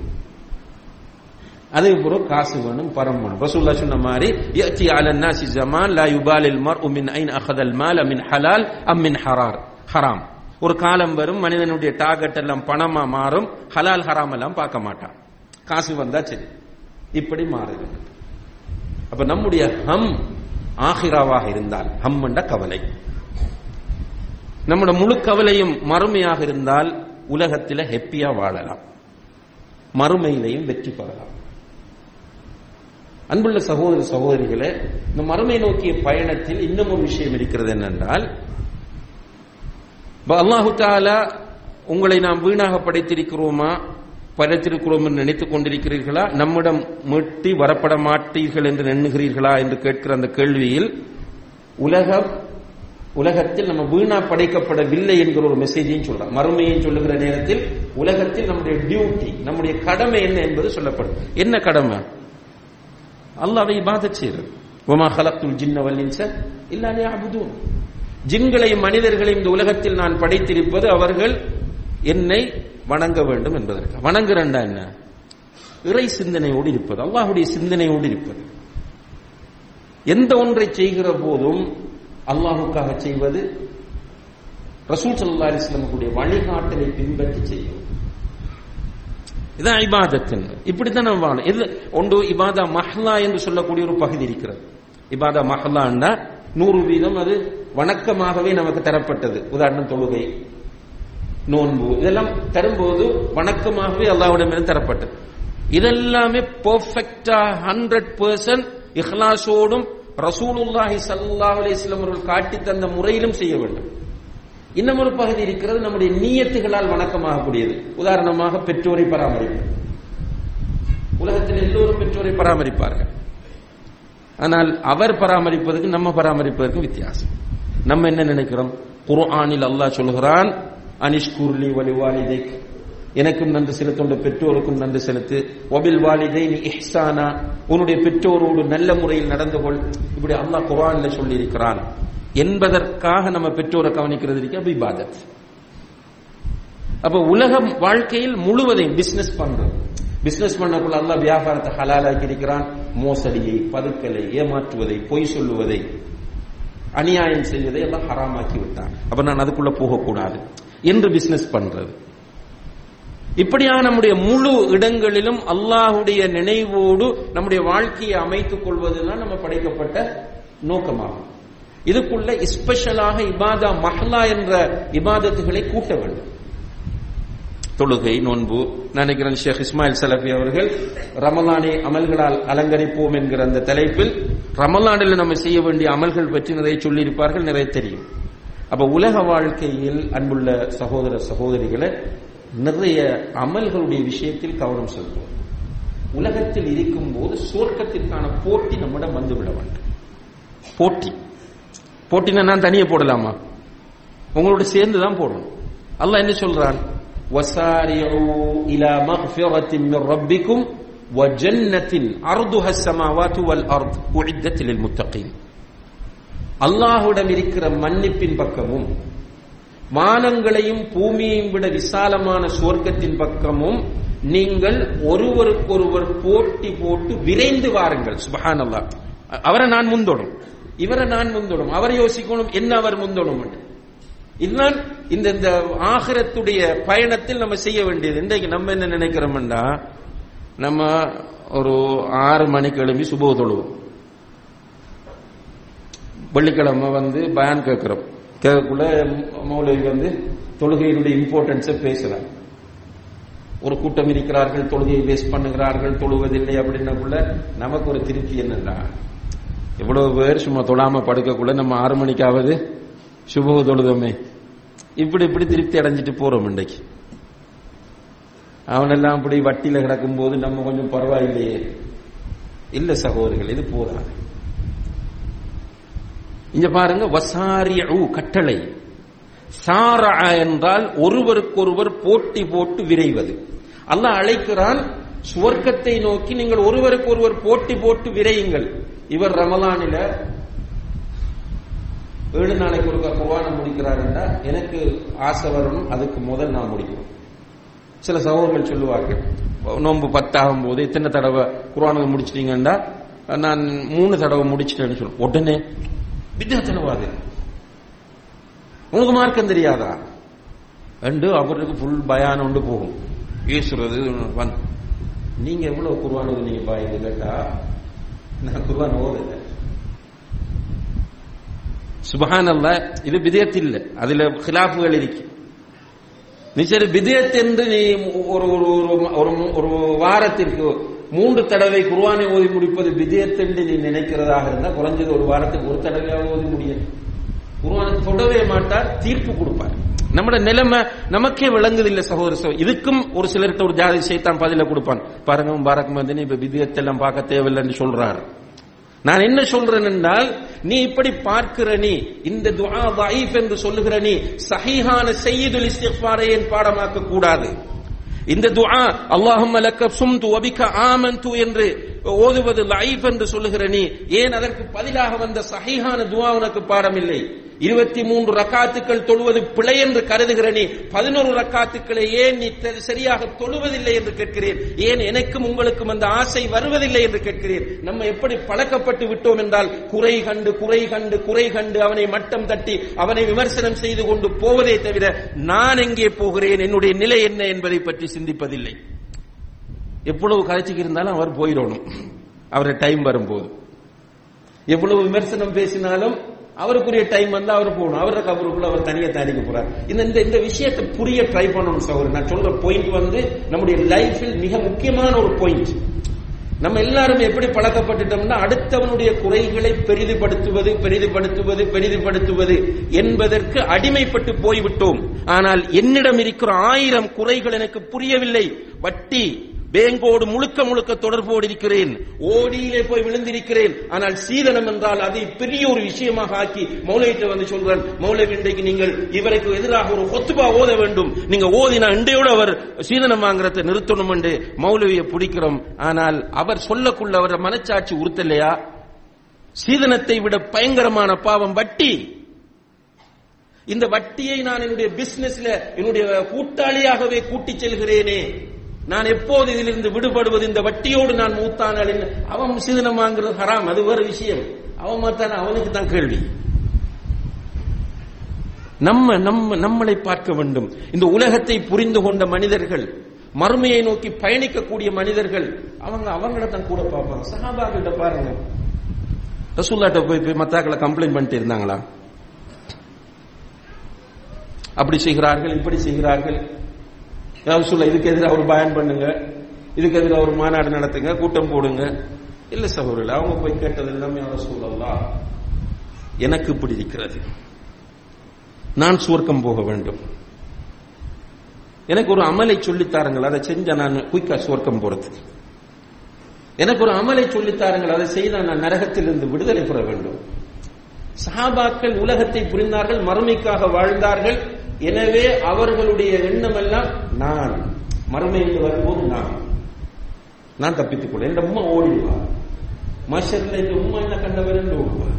அதுக்கு பிறகு காசு வேணும் பரம் வேணும். ரசூல்லா சொன்ன மாதிரி யத்தி அல நாசி ஜமான் லா யுபாலில் மர் உமின் ஐன் அഖദல் மால் அமின் ஹலால் அம்மின் ஹரார். ஹராம். ஒரு காலம் வரும் மனிதனுடைய டார்கெட் எல்லாம் பணமா மாறும் ஹலால் ஹராம் எல்லாம் பார்க்க மாட்டான். காசு வந்தா சரி. இப்படி மாறுது. அப்ப நம்முடைய ஹம் ஆஹிராவாக இருந்தால் ஹம் என்ற கவலை. நம்முடைய முழு கவலையும் மறுமையாக இருந்தால் உலகத்தில் ஹெப்பியா வாழலாம். மறுமையிலையும் வெற்றி பெறலாம். அன்புள்ள சகோதர சகோதரிகளே இந்த மறுமை நோக்கிய பயணத்தில் இன்னும் ஒரு விஷயம் இருக்கிறது என்னென்றால் அல்லாஹு தாலா உங்களை நாம் வீணாக படைத்திருக்கிறோமா படைத்திருக்கிறோம் என்று நினைத்துக் கொண்டிருக்கிறீர்களா? நம்மிடம் மீட்டி வரப்பட மாட்டீர்கள் என்று எண்ணுகிறீர்களா என்று கேட்கிற அந்த கேள்வியில் உலகம் உலகத்தில் நம்ம வீணா படைக்கப்படவில்லை என்கிற ஒரு மெசேஜையும் சொல்றோம் மறுமையும் சொல்லுகிற நேரத்தில் உலகத்தில் நம்முடைய டியூட்டி நம்முடைய கடமை என்ன என்பது சொல்லப்படும். என்ன கடமை? அல்லாவை இபாதத் செய்யறது ஒமா ஹலத்துல் ஜின்ன வல்லின்ச இல்லாலே அபுதூன் ஜின்களையும் மனிதர்களையும் இந்த உலகத்தில் நான் படைத்திருப்பது அவர்கள் என்னை வணங்க வேண்டும் என்பதற்கு வணங்குறண்டா என்ன? இறை சிந்தனையோடு இருப்பது அல்லாஹுடைய சிந்தனையோடு இருப்பது. எந்த ஒன்றை செய்கிற போதும் அல்லாஹுக்காக செய்வது ரசூல் சல்லா அலிஸ்லமுடைய வழிகாட்டலை பின்பற்றி செய்யும். இதான் இபாதத்தின். இப்படித்தான் நம்ம வாழணும். இது ஒன்று இபாதா மஹ்லா என்று சொல்லக்கூடிய ஒரு பகுதி இருக்கிறது. இபாதா மஹ்லான்னா நூறு வீதம் அது வணக்கமாகவே நமக்கு தரப்பட்டது. உதாரணம் தொழுகை நோன்பு இதெல்லாம் தரும்போது வணக்கமாகவே அல்லாவிடமிருந்து தரப்பட்டது. இதெல்லாமே பெர்ஃபெக்டா ஹண்ட்ரட் பர்சன்ட் இஹ்லாசோடும் ரசூலுல்லாஹி சல்லாஹ் அலிஸ்லாம் அவர்கள் காட்டி தந்த முறையிலும் செய்ய வேண்டும். இன்னும் ஒரு பகுதி இருக்கிறது நம்முடைய நீயத்துகளால் வணக்கமாகக்கூடியது. உதாரணமாக பெற்றோரை பராமரிப்பு உலகத்தில் எல்லோரும் பெற்றோரை பராமரிப்பார்கள். ஆனால் அவர் பராமரிப்பதற்கு நம்ம பராமரிப்பதற்கு வித்தியாசம். நம்ம என்ன நினைக்கிறோம்? குர்ஆனில் அல்லாஹ் சொல்கிறான் அனிஷ்குர்லி வலி வாலிதைக் எனக்கும் நன்றி செலுத்த பெற்றோருக்கும் நன்றி செலுத்து. ஒபில் வாலிதை நீ இஹ்சானா. உன்னுடைய பெற்றோரோடு நல்ல முறையில் நடந்து கொள். இப்படி அல்லாஹ் குரான்ல சொல்லி இருக்கிறான் என்பதற்காக நம்ம பெற்றோரை கவனிக்கிறது இருக்க. இபாதத். அப்ப உலகம் வாழ்க்கையில் முழுவதையும் பிசினஸ் பண்றது பிசினஸ் பண்ணக்குள்ள அல்லாஹ் வியாபாரத்தை ஹலாலாக்கி இருக்கிறான். மோசடியை பதுக்கலை ஏமாற்றுவதை பொய் சொல்லுவதை அநியாயம் செய்வதை எல்லாம் ஹராமாக்கி விட்டான். அப்ப நான் அதுக்குள்ள போகக்கூடாது. என்று பிசினஸ் பண்றது. இப்படியாக நம்முடைய முழு இடங்களிலும் அல்லாஹுடைய நினைவோடு நம்முடைய வாழ்க்கையை அமைத்துக் கொள்வதுதான் நம்ம படைக்கப்பட்ட நோக்கமாகும். இதுக்குள்ள ஸ்பெஷலாக இபாதா மஹ்லா என்ற இபாதத்துகளை கூட்ட வேண்டும். தொழுகை நோன்பு நினைக்கிறேன் ஷேக் இஸ்மாயில் சலபி அவர்கள் ரமலானை அமல்களால் அலங்கரிப்போம் என்கிற அந்த தலைப்பில் ரமலானில் நம்ம செய்ய வேண்டிய அமல்கள் பற்றி நிறைய சொல்லியிருப்பார்கள் நிறைய தெரியும். அப்ப உலக வாழ்க்கையில் அன்புள்ள சகோதர சகோதரிகளை நிறைய அமல்களுடைய விஷயத்தில் கவனம் செலுத்துவோம். உலகத்தில் இருக்கும் போது சுவர்க்கத்திற்கான போட்டி நம்மிடம் வந்துவிட வேண்டும். போட்டி. போட்டினா நான் தனியே போடலாமா உங்களோட சேர்ந்து தான் போடணும் அல்லாஹ் என்ன சொல்றான் وسارعوا إلى مغفرة من ربكم وجنة عرضها السماوات والأرض أعدت للمتقين அல்லாஹுடன் இருக்கிற மன்னிப்பின் பக்கமும் வானங்களையும் பூமியையும் விட விசாலமான சுவர்க்கத்தின் பக்கமும் நீங்கள் ஒருவருக்கொருவர் போட்டி போட்டு விரைந்து வாருங்கள் சுபஹான் அல்லா அவரை நான் முந்தோடும் இவரை நான் முந்தோடும் அவரை யோசிக்கணும் என்ன அவர் முந்தோடும் இதுதான் இந்த இந்த ஆகிரத்துடைய பயணத்தில் நம்ம செய்ய வேண்டியது. இன்றைக்கு நம்ம என்ன நினைக்கிறோம்டா நம்ம ஒரு ஆறு மணிக்கு எழும்பி சுப தொழுவோம். வெள்ளிக்கிழமை வந்து பயன் கேட்கிறோம். கேட்கக்குள்ள மௌலவி வந்து தொழுகையினுடைய இம்பார்ட்டன்ஸை பேசுறாங்க ஒரு கூட்டம் இருக்கிறார்கள் தொழுகையை வேஸ்ட் பண்ணுகிறார்கள் தொழுவதில்லை அப்படின்னக்குள்ள நமக்கு ஒரு திருப்தி என்னன்னா எவ்வளவு பேர் சும்மா தொழாம படுக்கக்குள்ள நம்ம ஆறு மணிக்காவது சுப தொழுதோமே. இப்படி இப்படி திருப்தி அடைஞ்சிட்டு போறோம் இன்றைக்கு. அவனெல்லாம் அப்படி வட்டியில கிடக்கும் போது நம்ம கொஞ்சம் பரவாயில்லையே. இல்ல சகோதரிகள் இது போதாது. இங்க பாருங்க வசாரிய கட்டளை. சாரா என்றால் ஒருவருக்கொருவர் போட்டி போட்டு விரைவது. அல்லாஹ் அழைக்கிறான் சுவர்க்கத்தை நோக்கி நீங்கள் ஒருவருக்கு ஒருவர் போட்டி போட்டு விரையுங்கள். இவர் ரமலானில ஏழு நாளைக்கு ஒரு குர்வானம் முடிக்கிறாருன்னா எனக்கு ஆசை வரணும் அதுக்கு முதல் நான் முடிக்கணும். சில சகோதரர்கள் சொல்லுவார்கள் நோன்பு பத்தாகும் போது இத்தனை தடவை குர்வானம் முடிச்சிட்டீங்கன்னா நான் மூணு தடவை முடிச்சிட்டேன்னு சொல்லுவேன் உடனே வித்தியாசனவாது உனக்கு மார்க்கம் தெரியாதா? ரெண்டு அவருக்கு ஃபுல் பயானம் உண்டு போகும். ஈஸ்வரது வந்து நீங்க எவ்வளவு குருவானது நீங்க பாயுது கேட்டா குர்வான் ஓதல சுபஹான் அல்ல இது விதயத் இல்ல அதுல கிலாப்புகள் இருக்கு. நீ சரி விதயத் என்று நீ ஒரு ஒரு ஒரு வாரத்திற்கு மூன்று தடவை குர்வானை ஓதி முடிப்பது விதயத் என்று நீ நினைக்கிறதாக இருந்தா குறைஞ்சது ஒரு வாரத்துக்கு ஒரு தடவையாக ஓதி முடியும் குர்வானை தொடவே மாட்டார் தீர்ப்பு கொடுப்பார். நம்மட நிலைமை நமக்கே விளங்குது இல்ல சகோதர இதுக்கும் ஒரு சிலர்கிட்ட ஒரு ஜாதி செய்தான் பதில கொடுப்பான். பாருங்க பாரக் மந்தினி இப்ப விதயத்தெல்லாம் பார்க்க தேவையில்லைன்னு சொல்றாரு. நான் என்ன சொல்றேன் என்றால் நீ இப்படி பார்க்கிற நீ இந்த துஆ தஈஃப் என்று சொல்லுகிற நீ சஹீஹான சையீதுல் இஸ்திக்ஃபாரை ஏன் பாடமாக்க கூடாது? இந்த துஆ அல்லாஹும்ம லக்க சும்து வபிக ஆமன்து என்று ஓதுவது லைஃப் என்று சொல்லுகிற நீ ஏன் அதற்கு பதிலாக வந்த சஹீஹான துஆ உனக்கு பாடமில்லை? இருபத்தி மூன்று ரக்காத்துக்கள் தொழுவது பிழை என்று கருதுகிற நீ பதினோரு ரக்காத்துக்களை ஏன் நீ சரியாக தொழுவதில்லை என்று கேட்கிறேன்? ஏன் எனக்கும் உங்களுக்கும் அந்த ஆசை வருவதில்லை என்று கேட்கிறேன்? நம்ம எப்படி பழக்கப்பட்டு விட்டோம் என்றால் குறை கண்டு குறை கண்டு குறை கண்டு அவனை மட்டம் தட்டி அவனை விமர்சனம் செய்து கொண்டு போவதே தவிர நான் எங்கே போகிறேன்? என்னுடைய நிலை என்ன என்பதை பற்றி சிந்திப்பதில்லை. எவ்வளவு கதைச்சிக்கு இருந்தாலும் அவர் போயிடணும். அவரை டைம் வரும்போது. எவ்வளவு விமர்சனம் பேசினாலும் அவருக்குரிய டைம் வந்து அவர் போகணும். அவர கபருக்குள்ள அவர் தனியா தயாரிக்க போறார். இந்த இந்த இந்த விஷயத்தை புரிய ட்ரை பண்ணணும் சகோதரர். நான் சொல்ற பாயிண்ட் வந்து நம்முடைய லைஃபில் மிக முக்கியமான ஒரு பாயிண்ட் நம்ம எல்லாரும் எப்படி பழக்கப்பட்டுட்டோம்னா அடுத்தவனுடைய குறைகளை பெரிதுபடுத்துவது பெரிதுபடுத்துவது பெரிதுபடுத்துவது என்பதற்கு அடிமைப்பட்டு போய்விட்டோம். ஆனால் என்னிடம் இருக்கிற ஆயிரம் குறைகள் எனக்கு புரியவில்லை. வட்டி பேங்கோடு முழுக்க முழுக்க தொடர்போடு இருக்கிறேன். ஓடியிலே போய் விழுந்திருக்கிறேன். ஆனால் சீதனம் என்றால் அதை பெரிய ஒரு விஷயமாக ஆக்கி மௌலவிட்ட வந்து சொல்றான் மௌலவி இன்றைக்கு நீங்கள் இவருக்கு எதிராக ஒரு கொத்துபா ஓத வேண்டும். நீங்க ஓதினா இன்றையோடு அவர் சீதனம் வாங்குறத நிறுத்தணும் என்று மௌலவியை பிடிக்கிறோம். ஆனால் அவர் சொல்லக்குள்ள அவர் மனச்சாட்சி உறுத்தலையா? சீதனத்தை விட பயங்கரமான பாவம் வட்டி. இந்த வட்டியை நான் என்னுடைய பிசினஸ்ல என்னுடைய கூட்டாளியாகவே கூட்டிச் செல்கிறேனே. நான் எப்போது இதிலிருந்து விடுபடுவது? இந்த வட்டியோடு நான் மூத்தானால் அவன் சீதனம் வாங்குறது ஹராம் அது வேறு விஷயம். அவன் மாத்தான? அவனுக்கு தான் கேள்வி. நம்ம நம்ம நம்மளை பார்க்க வேண்டும். இந்த உலகத்தை புரிந்து கொண்ட மனிதர்கள் மறுமையை நோக்கி பயணிக்கக்கூடிய மனிதர்கள் அவங்க அவங்கள தான் கூட பார்ப்பாங்க. சஹாபாக்கிட்ட பாருங்க. ரசூல்லாட்ட போய் போய் மத்தாக்களை கம்ப்ளைண்ட் பண்ணிட்டு இருந்தாங்களா? அப்படி செய்கிறார்கள் இப்படி செய்கிறார்கள். ஏதாவது சொல்ல இதுக்கு எதிராக ஒரு பயன் பண்ணுங்க இதுக்கு எதிராக ஒரு மாநாடு நடத்துங்க கூட்டம் போடுங்க. இல்ல சகோதரர்கள் அவங்க போய் கேட்டது எல்லாமே அவர் சொல்லலாம் எனக்கு இப்படி இருக்கிறது. நான் சுவர்க்கம் போக வேண்டும். எனக்கு ஒரு அமலை சொல்லித்தாருங்கள் அதை செஞ்ச நான் குயிக்கா சுவர்க்கம் போறது. எனக்கு ஒரு அமலை சொல்லித்தாருங்கள் அதை செய்தால் நான் நரகத்திலிருந்து விடுதலை பெற வேண்டும். சஹாபாக்கள் உலகத்தை புரிந்தார்கள் மறுமைக்காக வாழ்ந்தார்கள். எனவே அவர்களுடைய எண்ணம் எல்லாம் நான். மறுமையில் வரும்போது நான். நான் தப்பித்துக் கொள்ள என் உம்மா ஓடிடுவார் மஷர்ல இந்த உம்மா என்ன கண்டவர் என்று ஓடுவார்.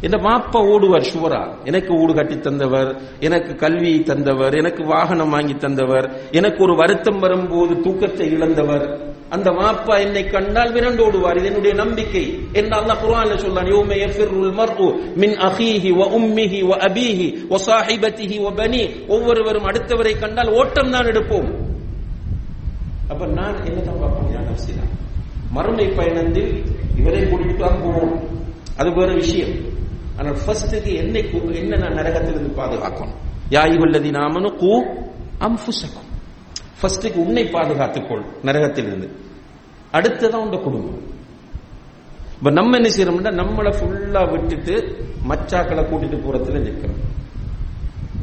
என் மாப்பா ஓடுவார் சுவரா. எனக்கு ஊடு கட்டி தந்தவர் எனக்கு கல்வி தந்தவர் எனக்கு வாகனம் வாங்கி தந்தவர் எனக்கு ஒரு வருத்தம் வரும்போது தூக்கத்தை இழந்தவர். அந்த மாப்பா என்னை கண்டால் விரண்டு ஓடுவார் இது என்னுடைய நம்பிக்கை. என்று அல்லாஹ் குர்ஆன்ல சொல்றான் யௌம யஃபிருல் மர்உ மின் அஹீஹி வ உம்மிஹி வ அபீஹி வ ஸாஹிபத்திஹி வ பனி. ஒவ்வொருவரும் அடுத்தவரை கண்டால் ஓட்டம் தான் எடுப்போம். அப்ப நான் என்ன தான் பார்ப்போம் யா நஃப்ஸினா மறுமை பயணத்தில் இவரை கூட்டிட்டு தான் போவோம். அது வேற விஷயம். ஆனால் ஃபர்ஸ்ட்டுக்கு என்னை என்ன நான் நரகத்திலிருந்து பாதுகாக்கணும்? யாயுள்ளதி நாமனு கூ அம்புசக்கும் ஃபர்ஸ்ட்டுக்கு உன்னை பாதுகாத்துக்கொள் நரகத்திலிருந்து. அடுத்ததான் உங்க குடும்பம். இப்ப நம்ம என்ன செய்யறோம்னா நம்மளை ஃபுல்லா விட்டுட்டு மச்சாக்களை கூட்டிட்டு போறதுல நிற்கிறோம்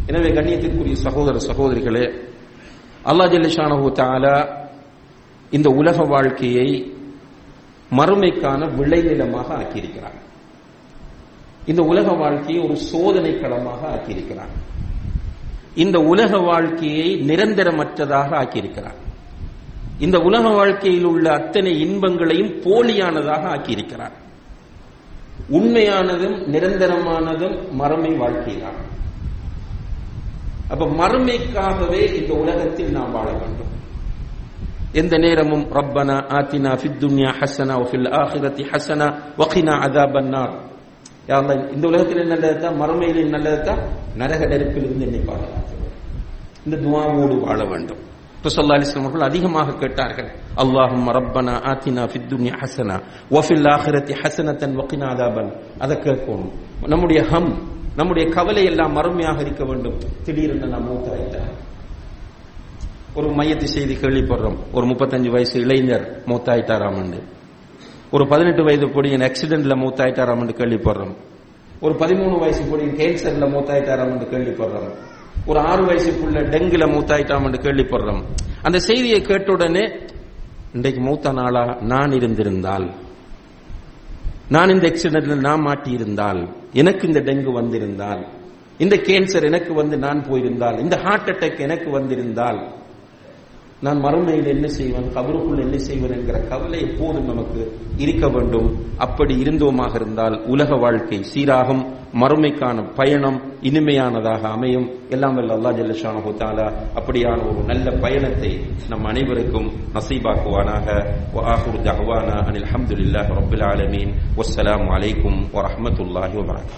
எனவே கண்ணியத்திற்குரிய சகோதர சகோதரிகளே அல்லாஹ் ஜல்லிஷானு தாலா இந்த உலக வாழ்க்கையை மறுமைக்கான விளைநிலமாக ஆக்கியிருக்கிறான். இந்த உலக வாழ்க்கையை ஒரு சோதனை களமாக ஆக்கியிருக்கிறான். இந்த உலக வாழ்க்கையை நிரந்தரமற்றதாக ஆக்கியிருக்கிறார். இந்த உலக வாழ்க்கையில் உள்ள அத்தனை இன்பங்களையும் போலியானதாக ஆக்கியிருக்கிறார். உண்மையானதும் நிரந்தரமானதும் மறுமை வாழ்க்கைதான். அப்ப மறுமைக்காகவே இந்த உலகத்தில் நாம் வாழ வேண்டும். எந்த நேரமும் ரப்பனா ஆத்தினா ஃபித் துன்யா ஹசனா வஃபில் ஆஹிரத்தி ஹசனா வகினா அதாபன்னார் நார் இந்த உலகத்தில் நல்லதா மறுமையில் நல்லதுதான் நரக நெருப்பில் இருந்து என்னை பாதுகாத்து இந்த துவாவோடு வாழ வேண்டும். ரசல்லா அலிஸ்லாம் அவர்கள் அதிகமாக கேட்டார்கள் அல்லாஹும் ரப்பனா ஆத்தினா ஃபித்துனி ஹசனா வஃபில் ஆஹிரத்தி ஹசனத்தன் வகினா அதாபன். அதை கேட்கணும் நம்முடைய ஹம் நம்முடைய கவலை எல்லாம் மறுமையாக இருக்க வேண்டும். திடீரென்று நாம் மூத்தாயிட்டார் ஒரு மையத்து செய்தி கேள்விப்படுறோம். ஒரு முப்பத்தஞ்சு வயசு இளைஞர் மூத்தாயிட்டாராம் என்று. ஒரு பதினெட்டு வயது பொடியின் ஆக்சிடென்ட்ல மூத்தாயிட்டாராம் என்று கேள்விப்படுறோம். ஒரு பதிமூணு வயசு பொடியின் கேன்சர்ல மூத்தாயிட்டாராம் என்று கேள்விப்படுறோம். ஒரு ஆறு வயசு புள்ள டெங்குல மூத்தாயிட்டாம் என்று கேள்விப்படுறோம். அந்த செய்தியை கேட்ட உடனே இன்றைக்கு மூத்த நாளா நான் இருந்திருந்தால் நான் இந்த ஆக்சிடென்ட்ல நான் மாட்டியிருந்தால் எனக்கு இந்த டெங்கு வந்திருந்தால் இந்த கேன்சர் எனக்கு வந்து நான் போயிருந்தால் இந்த ஹார்ட் அட்டாக் எனக்கு வந்திருந்தால் நான் மறுமையில் என்ன செய்வேன்? கபருக்குள் என்ன செய்வேன் என்கிற கவலை எப்போதும் நமக்கு இருக்க வேண்டும். அப்படி இருந்தோமாக இருந்தால் உலக வாழ்க்கை சீராகும். மறுமைக்கான பயணம் இனிமையானதாக அமையும். எல்லாம் வல்ல அல்லா ஜல்லஷான ஹோத்தாலா அப்படியான ஒரு நல்ல பயணத்தை நம் அனைவருக்கும் நசீபாக்குவானாக. அனில் அஹமதுல்லாஹ் ரபுல் ஆலமீன். வசலாம் வலைக்கும் வரமத்துல்லாஹி வபரக்